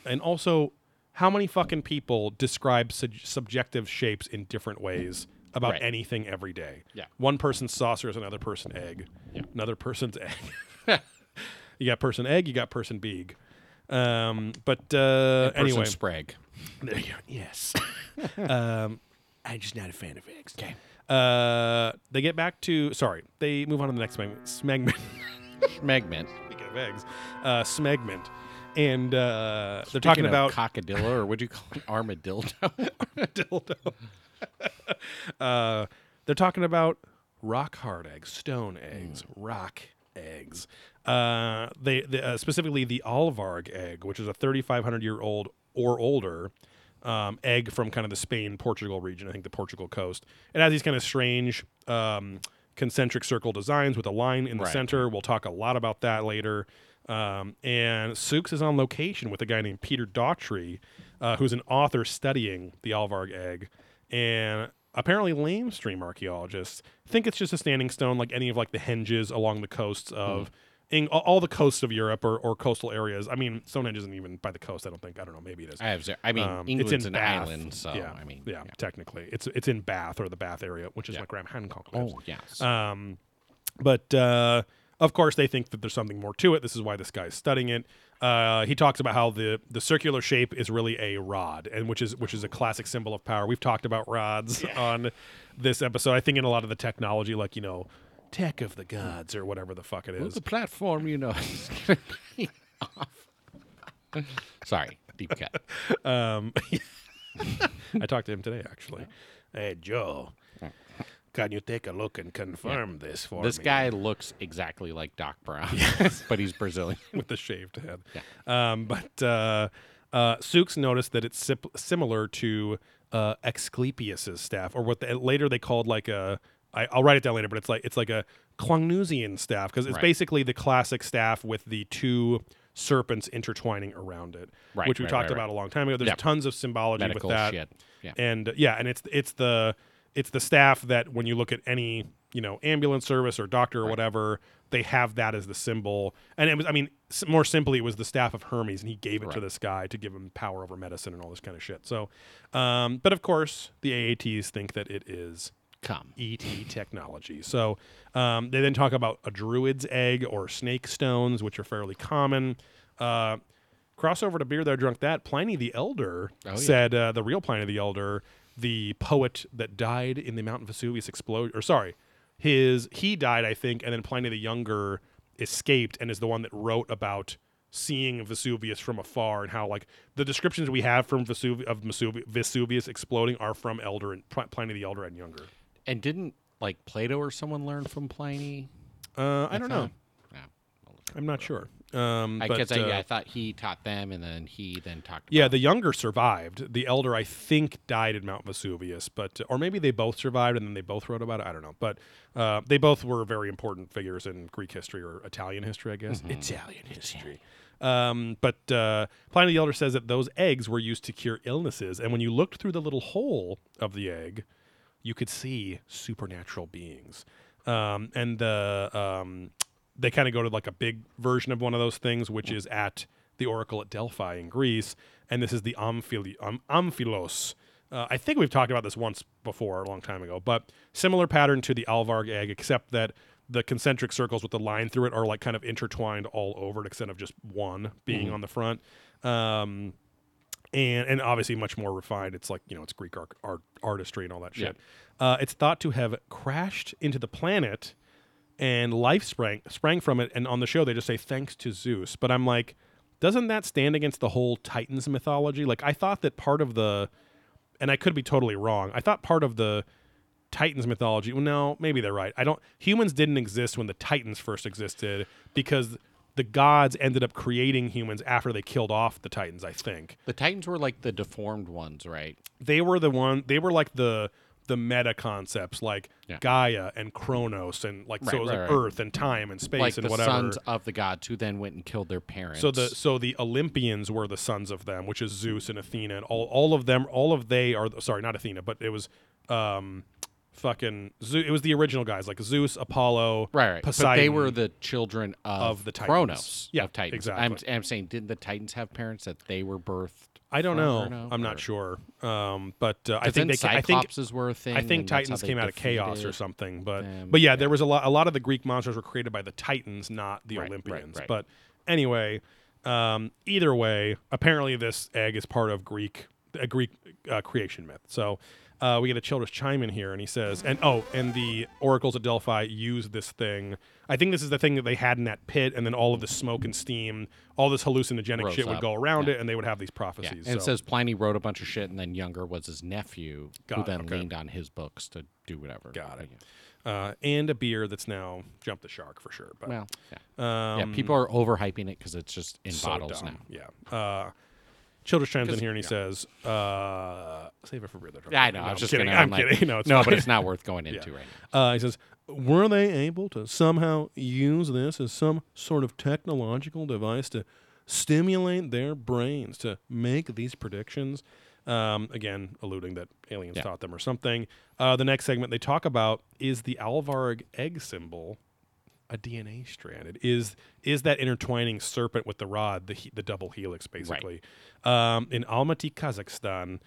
And also, how many fucking people describe sub- subjective shapes in different ways about Right. anything every day? Yeah. One person's saucer is another person egg. Yeah. Another person's egg. you got person egg, you got person beeg. Um, but uh, Person anyway, Sprague. there you go. Yes. um, I'm just not a fan of eggs. Okay. Uh, they get back to sorry. They move on to the next segment. Smegment. Megment. Speaking of eggs, uh, Smegment, and uh, they're Speaking talking about cockadillo, or would you call it armadillo? dildo. uh, they're talking about rock hard eggs, stone eggs, rock eggs. Uh, they, they uh, specifically the Alvarg egg, which is a 3,500 year old or older um, egg from kind of the Spain Portugal region. I think the Portugal coast. It has these kind of strange um, concentric circle designs with a line in the Right. center. We'll talk a lot about that later. Um, and Sooks is on location with a guy named Peter Daughtry, uh, who's an author studying the Alvarg egg. And apparently, lamestream archaeologists think it's just a standing stone, like any of like the henges along the coasts of in, all- the coasts of Europe or, or coastal areas. I mean, Stonehenge isn't even by the coast. I don't think. I don't know. Maybe it is. I have. I mean, Um, England's it's in an Bath. island, so yeah, I mean, yeah, technically, it's it's in Bath or the Bath area, which is Yeah. where Graham Hancock lives. Oh yes. Um, but uh, of course, they think that there's something more to it. This is why this guy is studying it. Uh, he talks about how the the circular shape is really a rod, and which is which is a classic symbol of power. We've talked about rods on this episode. I think in a lot of the technology, like you know, tech of the gods or whatever the fuck it Well, the platform, you know, is gonna be off. Sorry, deep cut. Um, I talked to him today, actually. Hey, Joe, can you take a look and confirm this for This me? This guy looks exactly like Doc Brown, but he's Brazilian. with the shaved head. Um, but uh, uh, Sooks noticed that it's sip- similar to uh, Asclepius's staff, or what the, later they called like a. I, I'll write it down later, but it's like it's like a Klongnusian staff because it's Right. basically the classic staff with the two serpents intertwining around it, Right, which we right, talked right, about a long time ago. There's Yep. tons of symbology Medical with that shit. Yeah. and uh, yeah, and it's it's the it's the staff that when you look at any you know ambulance service or doctor or whatever, they have that as the symbol. And it was, I mean, more simply, it was the staff of Hermes, and he gave it to this guy to give him power over medicine and all this kind of shit. So, um, but of course, the AATs think that it is Come. ET technology. So um, they then talk about a druid's egg or snake stones, which are fairly common. Uh, crossover to beer there drunk that Pliny the Elder Oh, yeah. said uh, the real Pliny the Elder, the poet that died in the Mount Vesuvius explosion, or sorry, his he died I think, and then Pliny the Younger escaped and is the one that wrote about seeing Vesuvius from afar and how like the descriptions we have from Vesuvius of Vesuvi- Vesuvius exploding are from Elder and Pl- Pliny the Elder and Younger. And didn't like Plato or someone learn from Pliny? Uh, I don't know. thought- Yeah, I'll look it I'm not sure. Um, I but, I, uh, I thought he taught them, and then he then talked. Yeah, the younger survived. The elder, I think, died at Mount Vesuvius, but or maybe they both survived and then they both wrote about it. I don't know, but uh, they both were very important figures in Greek history or Italian history, I guess. Mm-hmm. Italian history. Um, but uh, Pliny the Elder says that those eggs were used to cure illnesses, and when you looked through the little hole of the egg, you could see supernatural beings. Um, and the um, they kind of go to like a big version of one of those things, which is at the Oracle at Delphi in Greece, and this is the Amphili- um, Omphalos. Uh, I think we've talked about this once before, a long time ago, but similar pattern to the Alvarg egg, except that the concentric circles with the line through it are like kind of intertwined all over instead of just one being on the front. Um, and and obviously much more refined. It's like you know, it's Greek art, art artistry and all that shit. Uh, it's thought to have crashed into the planet, and life sprang sprang from it. And on the show, they just say thanks to Zeus. But I'm like, doesn't that stand against the whole Titans mythology? Like I thought that part of the, and I could be totally wrong. I thought part of the Titans mythology. Well, no, maybe they're right. I don't. Humans didn't exist when the Titans first existed because the gods ended up creating humans after they killed off the Titans. I think The Titans were like the deformed ones, right? they were the one. They were like the the meta concepts like Yeah. Gaia and Kronos and like so it was right, like right. Earth and time and space like and the whatever. sons of the gods who then went and killed their parents. So the so the Olympians were the sons of them, which is Zeus and Athena, and all all of them, all of they are sorry, not Athena, but it was um, fucking Zeus. It was the original guys like Zeus, Apollo, right, right. Poseidon. But they were the children of, Of the Titans. Kronos. Yeah, of Titans. exactly. I'm, I'm saying, didn't the Titans have parents that they were birthed? I don't know. no? I'm not sure. Um, but uh, I think they. ca- I think were a thing. I think and that's how Titans came out of chaos or something, but but yeah, yeah. there was a lot. A lot of the Greek monsters were created by the Titans, not the Right, right, Olympians. right. But anyway, um, either way, apparently this egg is part of Greek a Greek uh, creation myth. So uh, we get a Childress chime in here, and he says, and oh, and the oracles at Delphi use this thing. I think this is the thing that they had in that pit, and then all of the smoke and steam, all this hallucinogenic Rose shit would up. go around Yeah. it, and they would have these Yeah. prophecies. And it so- says Pliny wrote a bunch of shit, and then Younger was his nephew, Got who it, then okay. leaned on his books to do whatever. Got it. uh, and a beer that's now jumped the shark for sure. But Well, yeah. um, yeah, people are overhyping it because it's just in so bottles dumb. now. Yeah. Uh, Childress chimes in here and he says, uh, "Save it for beer." Yeah, I know. No, I I'm was just kidding. gonna, I'm like, kidding. No, it's no, but it's not worth going into right now. Uh, he says, "Were they able to somehow use this as some sort of technological device to stimulate their brains to make these predictions?" Um, again, alluding that aliens Yeah. taught them or something. Uh, the next segment they talk about is the Alvarg egg symbol a DNA strand? It is is that intertwining serpent with the rod the he, the double helix basically? Um, in Almaty, Kazakhstan.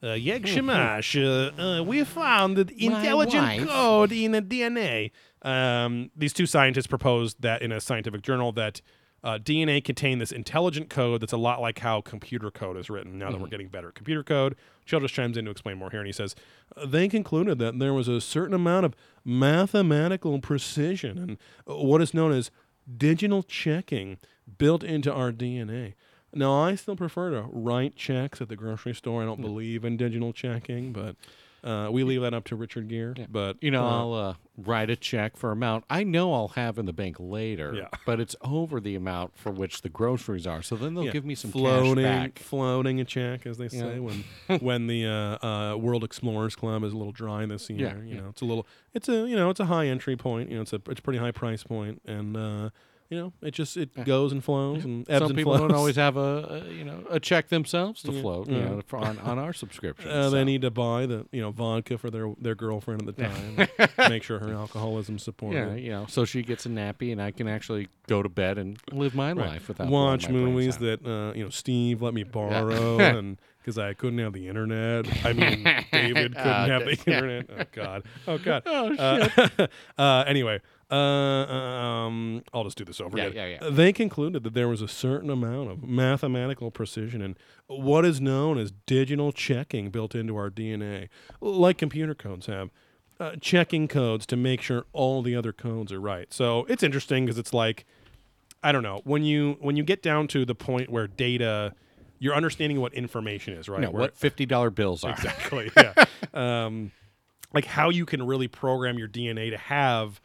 Uh, Yeg Shamash, uh, uh, we found the intelligent wife- code in the DNA. Um, these two scientists proposed that in a scientific journal that uh, DNA contained this intelligent code that's a lot like how computer code is written. Now that we're getting better at computer code, Childress chimes in to explain more here, and he says uh, they concluded that there was a certain amount of mathematical precision and uh, what is known as digital checking built into our DNA. Now, I still prefer to write checks at the grocery store. I don't believe in digital checking, but uh, we leave that up to Richard Gere. But You know, uh, I'll uh, write a check for amount I know I'll have in the bank later, Yeah. but it's over the amount for which the groceries are. So then they'll Yeah, give me some floating, cash back. floating a check, as they say, when when the uh, uh, World Explorers Club is a little dry this year. Yeah, you yeah. know, it's a little, it's a you know, it's a high entry point. You know, it's a it's a pretty high price point, and uh, you know, it just it goes and flows and ebbs Some and people flows. don't always have a, a you know a check themselves to Yeah, float. You know, for, on, on our subscription. Uh, so. They need to buy the you know vodka for their their girlfriend at the time. make sure her alcoholism supported. yeah, you know, so she gets a nappy, and I can actually go to bed and live my Right. life without watch blowing my brains movies that uh, you know Steve let me borrow and because I couldn't have the internet. I mean, David couldn't Oh, have the yeah. internet. Oh God. Oh God. Oh, Uh, uh, anyway, uh, um, I'll just do this over Yeah, again. yeah, yeah. They concluded that there was a certain amount of mathematical precision in what is known as digital checking built into our DNA, like computer codes have. Uh, checking codes to make sure all the other codes are right. So it's interesting because it's like I don't know when you when you get down to the point where data, you're understanding what information is, right? know, Where- what fifty dollar bills are. exactly? yeah. Um, like how you can really program your DNA to have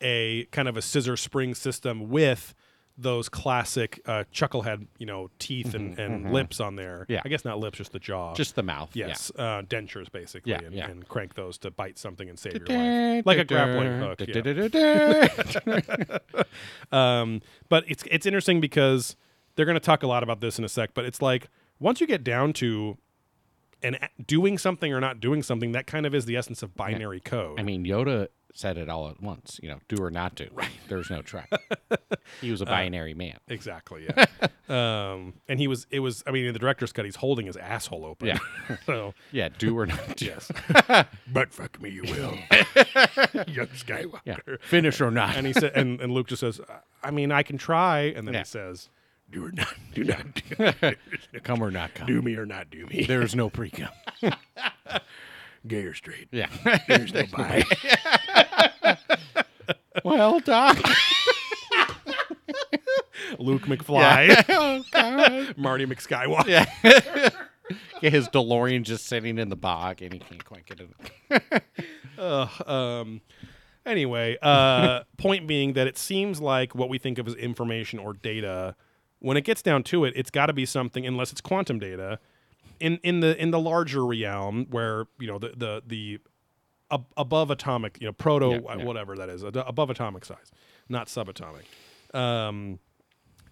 a kind of a scissor spring system with those classic uh, chucklehead, you know, teeth and, and lips on there. Yeah. I guess not lips, just the jaw. Just the mouth. yes, uh, dentures basically, Yeah, and, yeah. and crank those to bite something and save your life, like a grappling hook. yeah. Um, but it's it's interesting because they're going to talk a lot about this in a sec. But it's like once you get down to and doing something or not doing something, that kind of is the essence of binary code. I mean, Yoda said it all at once. You know, do or not do. Right. There's no try. he was a binary man. exactly. Yeah. um, and he was. It was. I mean, in the director's cut, he's holding his asshole open. Yeah. so Yeah, do or not do. yes. But fuck me, you will. Young Skywalker. Yeah, finish or not. And he said, and, and Luke just says, "I mean, I can try." And then Yeah. he says, Do or not. Do not. Do, come or not come. do me or not do me. There's no pre cum. Gay or straight. Yeah. There's no bi. well, Doc. "Luke McFly, oh, God. Marty McSkywalker." Yeah. yeah. His DeLorean just sitting in the bog and he can't quite get it. Ugh, um, anyway, uh, point being that it seems like what we think of as information or data, when it gets down to it, it's got to be something, unless it's quantum data, in in the in the larger realm where you know the the the ab- above atomic, you know, proto Yeah, uh, yeah. whatever that is, ad- above atomic size, not subatomic. Um,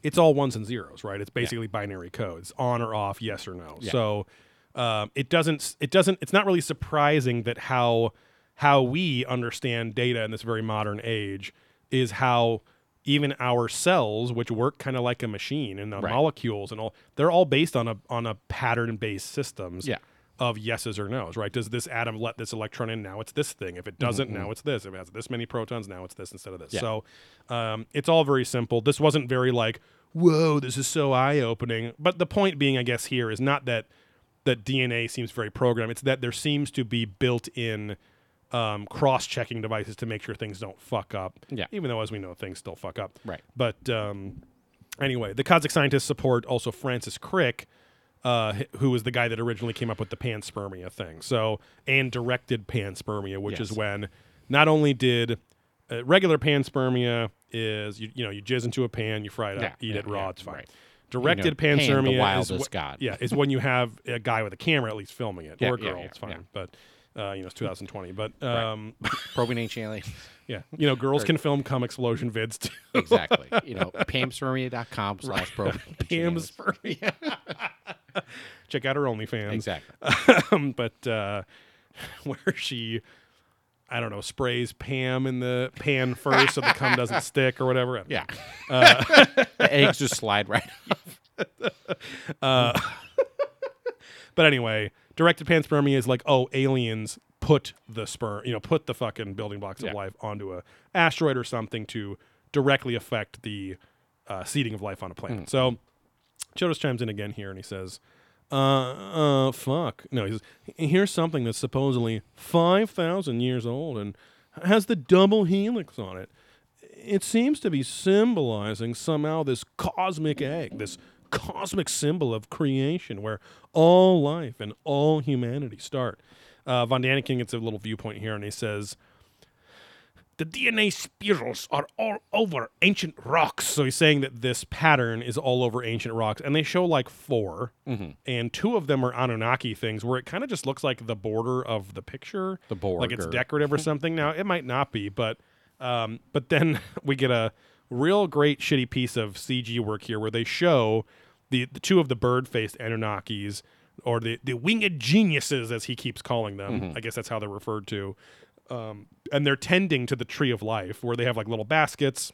it's all ones and zeros, right? It's basically binary codes, on or off, yes or no. Yeah. So um, it doesn't it doesn't it's not really surprising that how how we understand data in this very modern age is how even our cells, which work kind of like a machine, and the Right. molecules and all, they're all based on a on a pattern based systems Yeah. of yeses or nos, right? Does this atom let this electron in? Now it's this thing. If it doesn't, now it's this. If it has this many protons, now it's this instead of this. Yeah. So um, it's all very simple. This wasn't very like, whoa, this is so eye opening. But the point being, I guess, here is not that that DNA seems very programmed. It's that there seems to be built in um, cross checking devices to make sure things don't fuck up. Yeah. Even though, as we know, things still fuck up. Right. But um, anyway, the Kazakh scientists support also Francis Crick, uh, who was the guy that originally came up with the panspermia thing. So and directed panspermia, which is when not only did uh, regular panspermia is you you know you jizz into a pan, you fry it up, Yeah, eat yeah, it raw, yeah, it's fine. right. Directed Pan, the panspermia is wildest wh- god. yeah is when you have a guy with a camera at least filming it or a girl, it's fine. But uh, you know it's 2020. But um, Probing aliens. yeah, you know girls can film cum explosion vids too. Exactly. You know, pamspermia.com slash probing. Panspermia. Check out her OnlyFans. Exactly. um, but uh, where she, I don't know, sprays Pam in the pan first so the cum doesn't stick or whatever. Yeah. Uh, the eggs just slide right. Off. But anyway, directed panspermia is like, oh, aliens put the sperm, you know, put the fucking building blocks of Yeah. life onto a asteroid or something to directly affect the uh, seeding of life on a planet. Hmm. So Childress chimes in again here and he says, uh, uh, fuck. No, he says, here's something that's supposedly 5,000 years old and has the double helix on it. It seems to be symbolizing somehow this cosmic egg, this cosmic symbol of creation where all life and all humanity start. Uh, Von Daniken gets a little viewpoint here and he says, the DNA spirals are all over ancient rocks. So he's saying that this pattern is all over ancient rocks, and they show like 4 and two of them are Anunnaki things, where it kind of just looks like the border of the picture, The border. like it's decorative or something. Now it might not be, but um, but then we get a real great shitty piece of CG work here, where they show the, the two of the bird-faced Anunnakis. Or the, the winged geniuses, as he keeps calling them. I guess that's how they're referred to um, and they're tending to the tree of life where they have like little baskets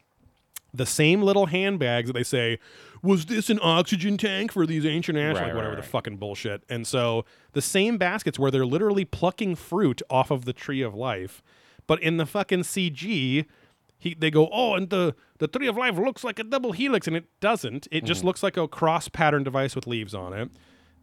the same little handbags that they say was this an oxygen tank for these ancient ash Right, like right, whatever the right. fucking bullshit and so the same baskets where they're literally plucking fruit off of the tree of life but in the fucking cg he, they go oh and the the tree of life looks like a double helix and it doesn't it Mm-hmm. just looks like a cross pattern device with leaves on it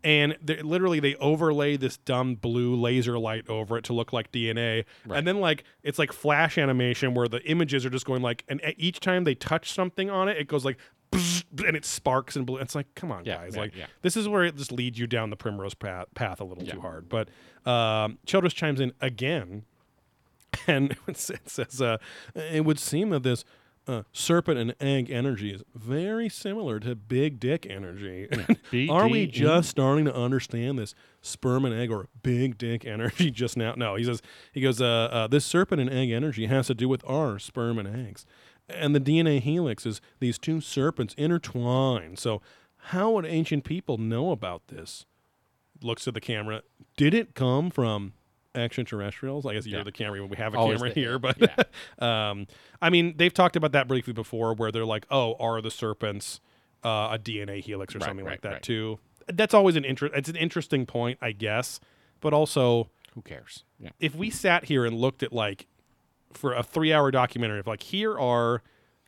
and literally they overlay this dumb blue laser light over it to look like DNA, and then like it's like flash animation where the images are just going like, and each time they touch something on it, it goes like, and it sparks and blue. It's like, come on, Yeah, guys, yeah, like yeah. this is where it just leads you down the primrose path, path a little too hard. But um, Childress chimes in again and it says uh, it would seem that this uh, serpent and egg energy is very similar to big dick energy. Are we just starting to understand this sperm and egg or big dick energy just now? No, he says he goes. Uh, uh, this serpent and egg energy has to do with our sperm and eggs, and the DNA helix is these two serpents intertwined. So, how would ancient people know about this? Looks at the camera. Did it come from extraterrestrials? I guess you're Yeah. the camera. When we have a Always camera the- here, but yeah. um, I mean, they've talked about that briefly before, where they're like, "Oh, are the serpents uh, a DNA helix or Right, something like that right. too?" That's always an interest. It's an interesting point, I guess. But also, Who cares? Yeah. if we sat here and looked at like for a three-hour documentary of like here are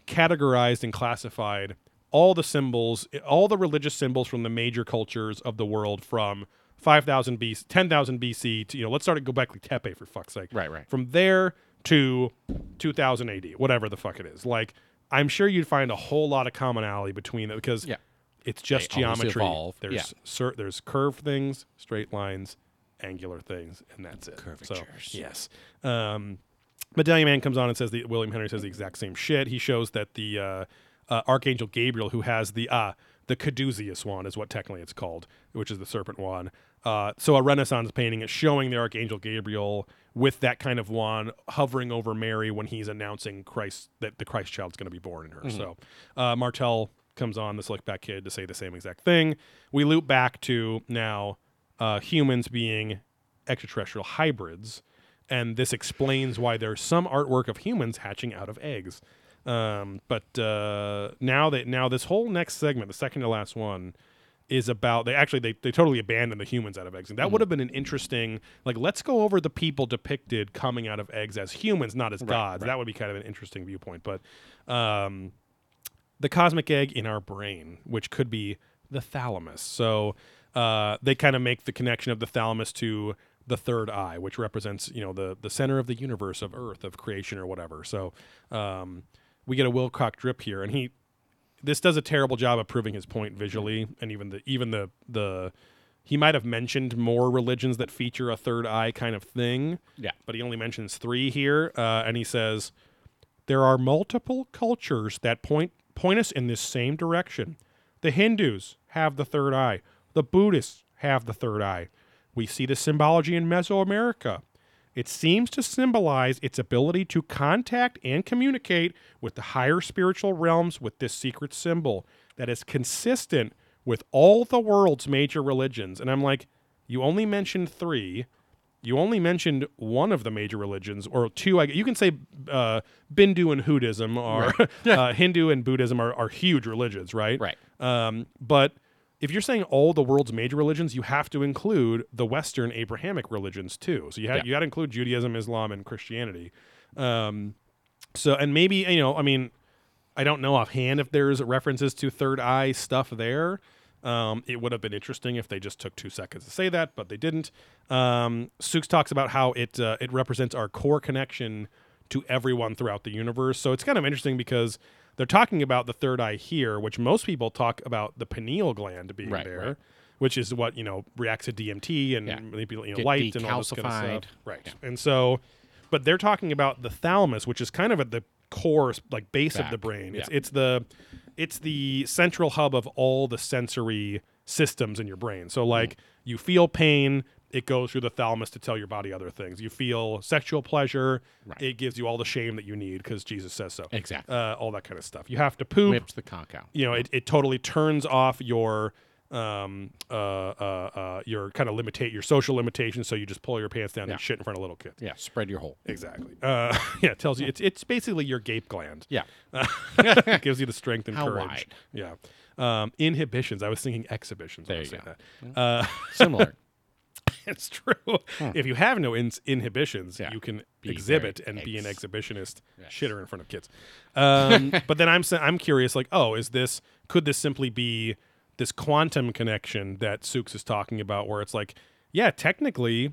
categorized and classified all the symbols, all the religious symbols from the major cultures of the world from 5000 BC, 10,000 BC to you know, let's start at Göbekli Tepe for fuck's sake. Right, right. From there to 2000 AD, whatever the fuck it is. Like I'm sure you'd find a whole lot of commonality between it because Yeah. it's just They geometry. There's Yeah. cer- there's curved things, straight lines, angular things, and that's it. So, Curvatures. yes. Um, Medallion Man comes on and says the William Henry says the exact same shit. He shows that the uh, uh, Archangel Gabriel, who has the uh, the caduceus wand, is what technically it's called, which is the serpent wand. Uh, so a Renaissance painting is showing the Archangel Gabriel with that kind of wand hovering over Mary when he's announcing Christ that the Christ child's going to be born in her. So uh, Martel comes on, the slick back kid, to say the same exact thing. We loop back to now uh, humans being extraterrestrial hybrids, and this explains why there's some artwork of humans hatching out of eggs. Um, but uh, now that now this whole next segment, the second to last one, is about they actually they, they totally abandoned the humans out of eggs, and that would have been an interesting like let's go over the people depicted coming out of eggs as humans, not as gods. That would be kind of an interesting viewpoint, but. Um, the cosmic egg in our brain, which could be the thalamus. So uh, they kind of make the connection of the thalamus to the third eye, which represents you know the the center of the universe of Earth of creation or whatever. So um, we get a Wilcock drip here, and he this does a terrible job of proving his point visually, and even the even the the he might have mentioned more religions that feature a third eye kind of thing Yeah. but he only mentions three here, uh, and he says there are multiple cultures that point point us in this same direction. The Hindus have the third eye. The Buddhists have the third eye. We see the symbology in Mesoamerica. It seems to symbolize its ability to contact and communicate with the higher spiritual realms with this secret symbol that is consistent with all the world's major religions. And I'm like, you only mentioned three you only mentioned one of the major religions, or two. I, you can say uh, Bindu and Buddhism are uh, Hindu and Buddhism are, are huge religions, right? Right. Um, but if you're saying all the world's major religions, you have to include the Western Abrahamic religions too. So you have Yeah. you got to include Judaism, Islam, and Christianity. Um, so and maybe you know, I mean, I don't know offhand if there's references to third eye stuff there. Um, it would have been interesting if they just took two seconds to say that, but they didn't. Um, Sooks talks about how it uh, it represents our core connection to everyone throughout the universe. So it's kind of interesting because they're talking about the third eye here, which most people talk about the pineal gland being Right, there, right. which is what you know reacts to DMT and Yeah. you know, light and all this kind of stuff. Right. And so, but they're talking about the thalamus, which is kind of at the core, like base of the brain. It's yeah. it's the it's the central hub of all the sensory systems in your brain. So like you feel pain, it goes through the thalamus to tell your body other things. You feel sexual pleasure, Right. it gives you all the shame that you need because Jesus says so. Exactly. Uh, all that kind of stuff. You have to poop Whips the conch out. you know, it, it totally turns off your um uh uh, uh your kind of limitate your social limitations so you just pull your pants down Yeah. and shit in front of little kids Yeah. Spread your hole. exactly uh yeah it tells you it's it's basically your gape gland Yeah. it gives you the strength and How courage wide? yeah um inhibitions i was thinking exhibitions when I There was you go. that uh Similar. it's true if you have no ins inhibitions Yeah. you can Be exhibit and be an exhibitionist Yes. shitter in front of kids um, but then i'm i'm curious like oh is this could this simply be this quantum connection that Sooks is talking about where it's like yeah technically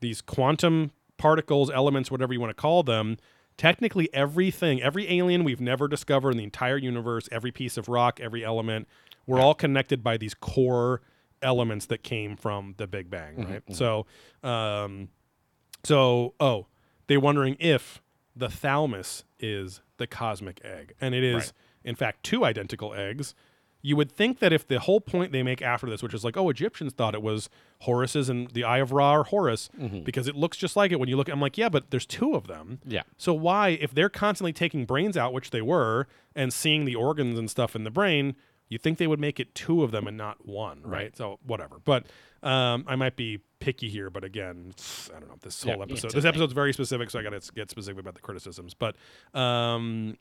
these quantum particles elements whatever you want to call them technically everything every alien we've never discovered in the entire universe every piece of rock every element we're all connected by these core elements that came from the big bang mm-hmm, right mm-hmm. so um so oh they're wondering if the thalamus is the cosmic egg, and it is Right. in fact two identical eggs. You would think that if the whole point they make after this, which is like, oh, Egyptians thought it was Horus's and the Eye of Ra or Horus mm-hmm. because it looks just like it when you look. I'm like, yeah, but there's two of them. Yeah. So why, if they're constantly taking brains out, which they were, and seeing the organs and stuff in the brain, you think they would make it two of them and not one, right? Right. So whatever. But um, I might be picky here, but again, I don't know. This whole it's episode, this episode's very specific, so I got to get specific about the criticisms. But um,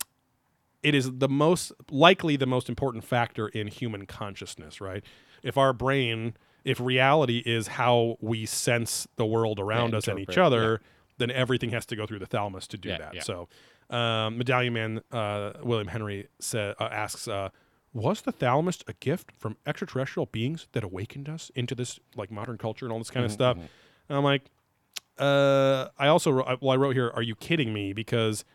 it is the most likely the most important factor in human consciousness, right? If our brain, if reality is how we sense the world around us and each other, then everything has to go through the thalamus to do Yeah, that. yeah. So, um, Medallion Man uh, William Henry sa- uh, asks, uh, "Was the thalamus a gift from extraterrestrial beings that awakened us into this like modern culture and all this kind Mm-hmm, of stuff?" And I'm like, uh, I also wrote, well, I wrote here, "Are you kidding me?" Because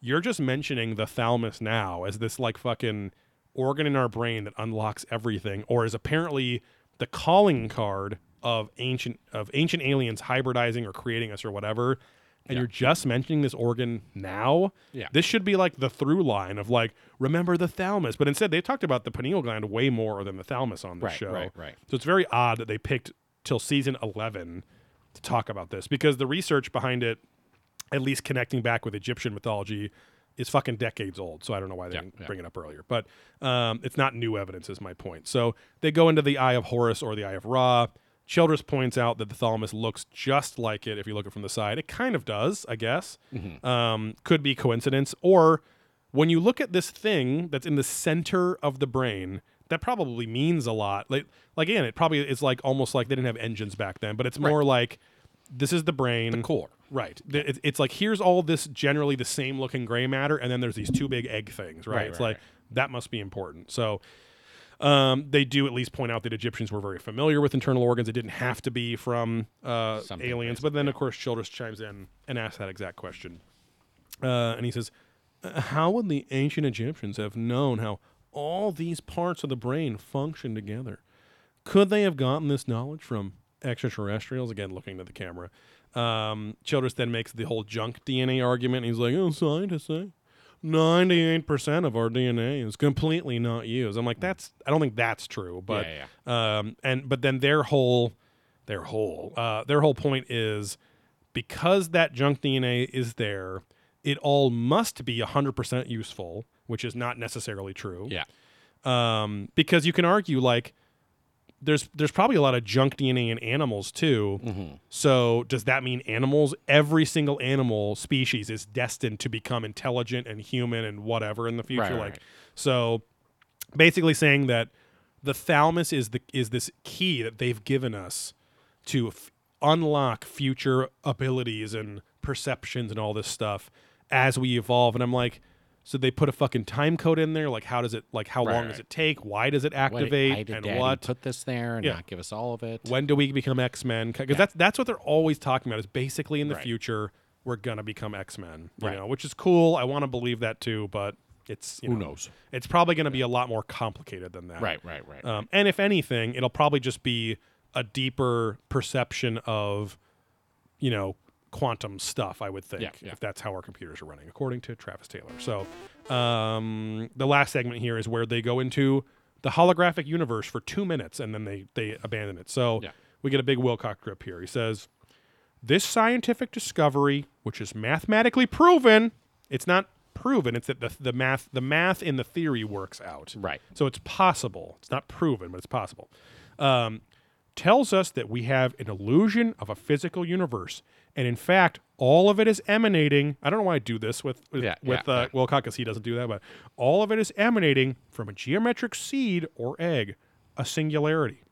you're just mentioning the thalamus now as this like fucking organ in our brain that unlocks everything, or is apparently the calling card of ancient of ancient aliens hybridizing or creating us or whatever. And you're just mentioning this organ now. Yeah. This should be like the through line of like, remember the thalamus. But instead, they talked about the pineal gland way more than the thalamus on the Right, show. right, right. So it's very odd that they picked till season 11 to talk about this because the research behind it, at least connecting back with Egyptian mythology, is fucking decades old. So I don't know why they Yeah, didn't yeah. bring it up earlier. But um, it's not new evidence, is my point. So they go into the Eye of Horus or the Eye of Ra. Childress points out that the thalamus looks just like it if you look at it from the side. It kind of does, I guess. Mm-hmm. Um, could be coincidence. Or when you look at this thing that's in the center of the brain, that probably means a lot. Like, like again, it probably is like almost like they didn't have engines back then, but it's more like this is the brain. The core. Right. Th- It's, it's like here's all this generally the same looking gray matter, and then there's these two big egg things, right? Right, it's right, like right. that must be important. So um, they do at least point out that Egyptians were very familiar with internal organs. It didn't have to be from uh, aliens. But then, of course, Childress chimes in and asks that exact question. Uh, and he says, uh, How would the ancient Egyptians have known how all these parts of the brain function together? Could they have gotten this knowledge from extraterrestrials? Again, looking at the camera. Um, Childress then makes the whole junk DNA argument. He's like, Oh, scientists, eh? 98% of our DNA is completely not used. I'm like, that's, I don't think that's true. But, yeah, yeah. um, and, but then their whole, their whole, uh, their whole point is because that junk DNA is there, it all must be 100% useful, which is not necessarily true. Yeah. Um, because you can argue like, there's there's probably a lot of junk DNA in animals too. Mm-hmm. So does that mean animals, every single animal species is destined to become intelligent and human and whatever in the future? Right, like right. so basically saying that the thalamus is the is this key that they've given us to f- unlock future abilities and perceptions and all this stuff as we evolve and i'm like so they put a fucking time code in there like how does it like how Right, long right. does it take why does it activate why did and Daddy what put this there and Yeah. not give us all of it? when do we become x-men because that's that's what they're always talking about is basically in the Right. future we're gonna become x-men you Right. know which is cool i want to believe that too but it's you Who knows? it's probably going to be a lot more complicated than that Right, right, right. um, and if anything, it'll probably just be a deeper perception of, you know, quantum stuff. I would think, Yeah, yeah. if that's how our computers are running, according to Travis Taylor. So, um, the last segment here is where they go into the holographic universe for two minutes, and then they they abandon it. So Yeah. we get a big Wilcock grip here. He says, "This scientific discovery, which is mathematically proven, it's not." proven it's that the, the math the math in the theory works out Right. so it's possible. It's not proven, but it's possible. Um, tells us that we have an illusion of a physical universe, and in fact, all of it is emanating. I don't know why I do this with with, Yeah, with yeah, uh, yeah. Wilcock, because he doesn't do that, but all of it is emanating from a geometric seed or egg, a singularity.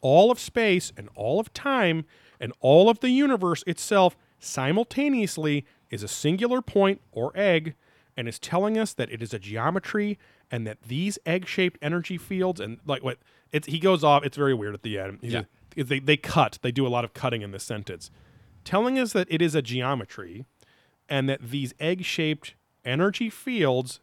All of space and all of time and all of the universe itself simultaneously is a singular point or egg and is telling us that it is a geometry and that these egg-shaped energy fields and like what it's he goes off it's very weird at the end. He's Yeah. a- they, they cut they do a lot of cutting in this sentence. Telling us that it is a geometry and that these egg-shaped energy fields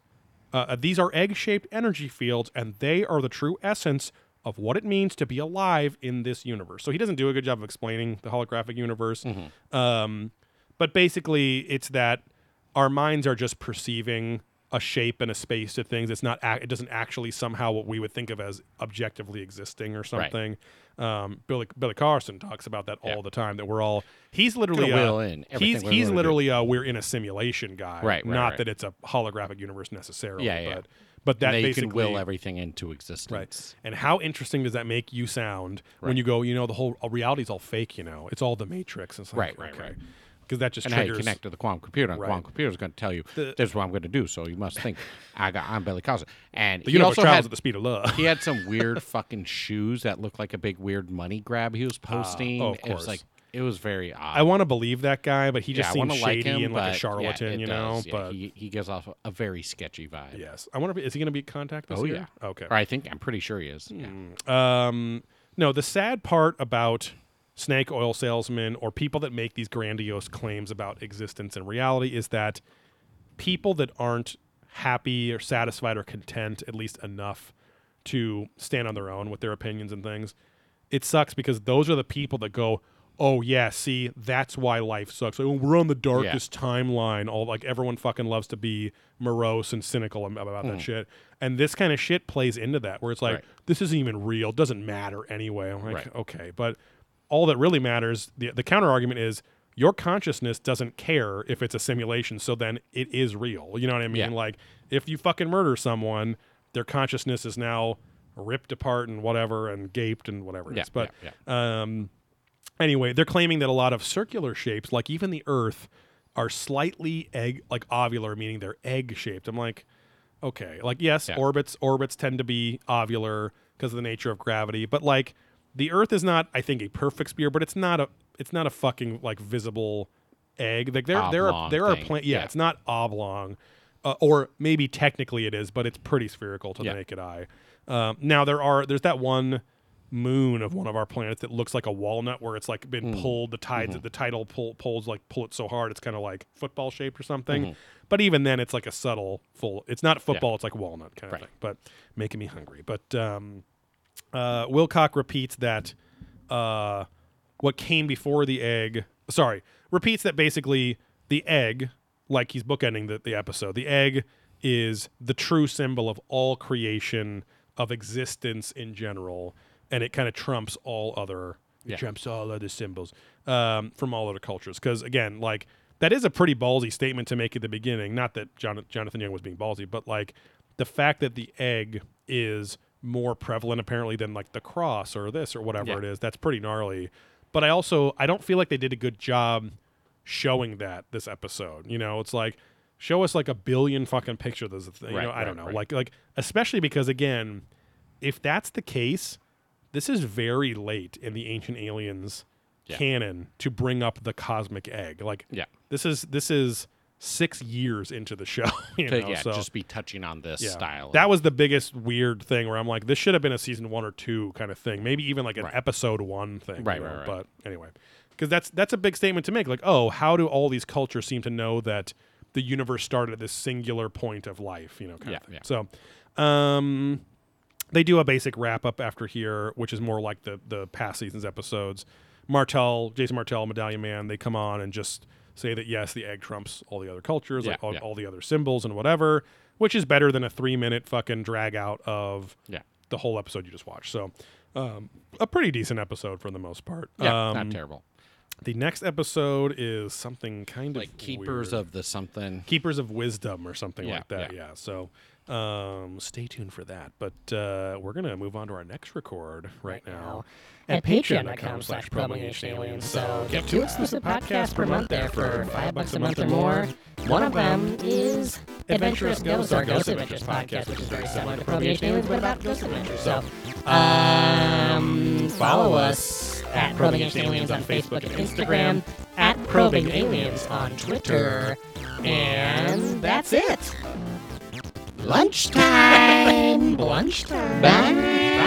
uh, uh, these are egg-shaped energy fields and they are the true essence of what it means to be alive in this universe. So he doesn't do a good job of explaining the holographic universe. Um, but basically, it's that our minds are just perceiving a shape and a space to things. It's not. It doesn't actually somehow what we would think of as objectively existing or something. Um, Billy Billy Carson talks about that Yeah. all the time. That we're all. He's literally. Gonna uh, will in everything he's we're he's literally uh, we're in a simulation guy. Right, right, Not right. that it's a holographic universe necessarily. Yeah, yeah. But but that they basically can will everything into existence. Right. And how interesting does that make you sound when you go, you know, the whole uh, reality's all fake, you know, it's all the Matrix. It's like, Right, right, okay. right. Because that just And how you connect to the quantum computer, and Right. quantum computer is going to tell you The- this is what I'm going to do. So you must think I got I'm Billy Carson, and the he universe also travels had at the speed of love. he had some weird fucking shoes that looked like a big weird money grab he was posting. oh, of course. It was like it was very odd. I want to believe that guy, but he just yeah, seems shady like him, and like a charlatan, it you know. does, yeah. But he, he gives off a very sketchy vibe. yes, I wonder if is he going to be contact this Oh year? yeah. Okay. Or I think I'm pretty sure he is. Yeah. Um, no, the sad part about snake oil salesmen or people that make these grandiose claims about existence and reality is that people that aren't happy or satisfied or content at least enough to stand on their own with their opinions and things, it sucks because those are the people that go, "Oh yeah, see, that's why life sucks. Like, we're on the darkest timeline. All like everyone fucking loves to be morose and cynical about that mm. shit." And this kind of shit plays into that, where it's like, Right. "This isn't even real. Doesn't matter anyway." I'm like, Right. okay, but all that really matters, the the counter argument is your consciousness doesn't care if it's a simulation, so then it is real. You know what I mean? Yeah. Like if you fucking murder someone, their consciousness is now ripped apart and whatever and gaped and whatever it Yeah, is. But yeah, um anyway, they're claiming that a lot of circular shapes, like even the earth, are slightly egg like ovular, meaning they're egg shaped. I'm like, okay. Like yes, orbits orbits tend to be ovular because of the nature of gravity, but like the earth is not I think a perfect sphere, but it's not a it's not a fucking like visible egg. Like there there are there are thing, pla- yeah, yeah. it's not oblong. Uh, or maybe technically it is, but it's pretty spherical to Yeah. the naked eye. Um, now there are there's that one moon of one of our planets that looks like a walnut where it's like been Hmm. pulled the tides Mm-hmm. the tidal pull, pulls like pull it so hard it's kind of like football shaped or something Mm-hmm. but even then it's like a subtle full it's not football it's like walnut kind of Right. thing but making me hungry but um uh wilcock repeats that uh what came before the egg sorry repeats that basically the egg like he's bookending the, the episode the egg is the true symbol of all creation of existence in general and it kind of trumps all other it Yeah. trumps all other symbols um, from all other cultures because again like that is a pretty ballsy statement to make at the beginning not that Jon- jonathan young was being ballsy but like the fact that the egg is more prevalent apparently than like the cross or this or whatever Yeah. it is that's pretty gnarly but i also i don't feel like they did a good job showing that this episode you know it's like show us like a billion fucking pictures of this thing you Right, know i don't know right. like like especially because again if that's the case this is very late in the ancient aliens Yeah. canon to bring up the cosmic egg like Yeah. this is this is six years into the show you To, know yeah, so just be touching on this yeah. style. That was the biggest weird thing where I'm like, this should have been a season one or two kind of thing, maybe even like an Right. episode one thing. Right, right, right. But anyway, because that's that's a big statement to make. Like, oh, how do all these cultures seem to know that the universe started at this singular point of life? You know, kind Yeah, of thing. yeah. So, um, they do a basic wrap up after here, which is more like the the past seasons episodes. Martell, Jason Martell, Medallion Man, they come on and just say that yes, the egg trumps all the other cultures, like all, yeah. all the other symbols and whatever, which is better than a three minute fucking drag out of yeah. the whole episode you just watched. So, um, a pretty decent episode for the most part. Yeah, um, not terrible. The next episode is something kind of Like keepers weird. of the something. Keepers of Wisdom or something Yeah, like that. Yeah. So um, stay tuned for that. But uh, we're gonna move on to our next record right, now. At patreon.com slash aliens. So get two exclusive podcasts per month there for five bucks a month or more. One of them is Adventurous Ghosts, our Ghost Adventures podcast, which is very similar to Promulgation Aliens, but about ghost adventures. So um, follow us at Promulgation Aliens on Facebook and Instagram, at Probing Aliens on Twitter. And that's it. Lunchtime. Lunchtime. Bye.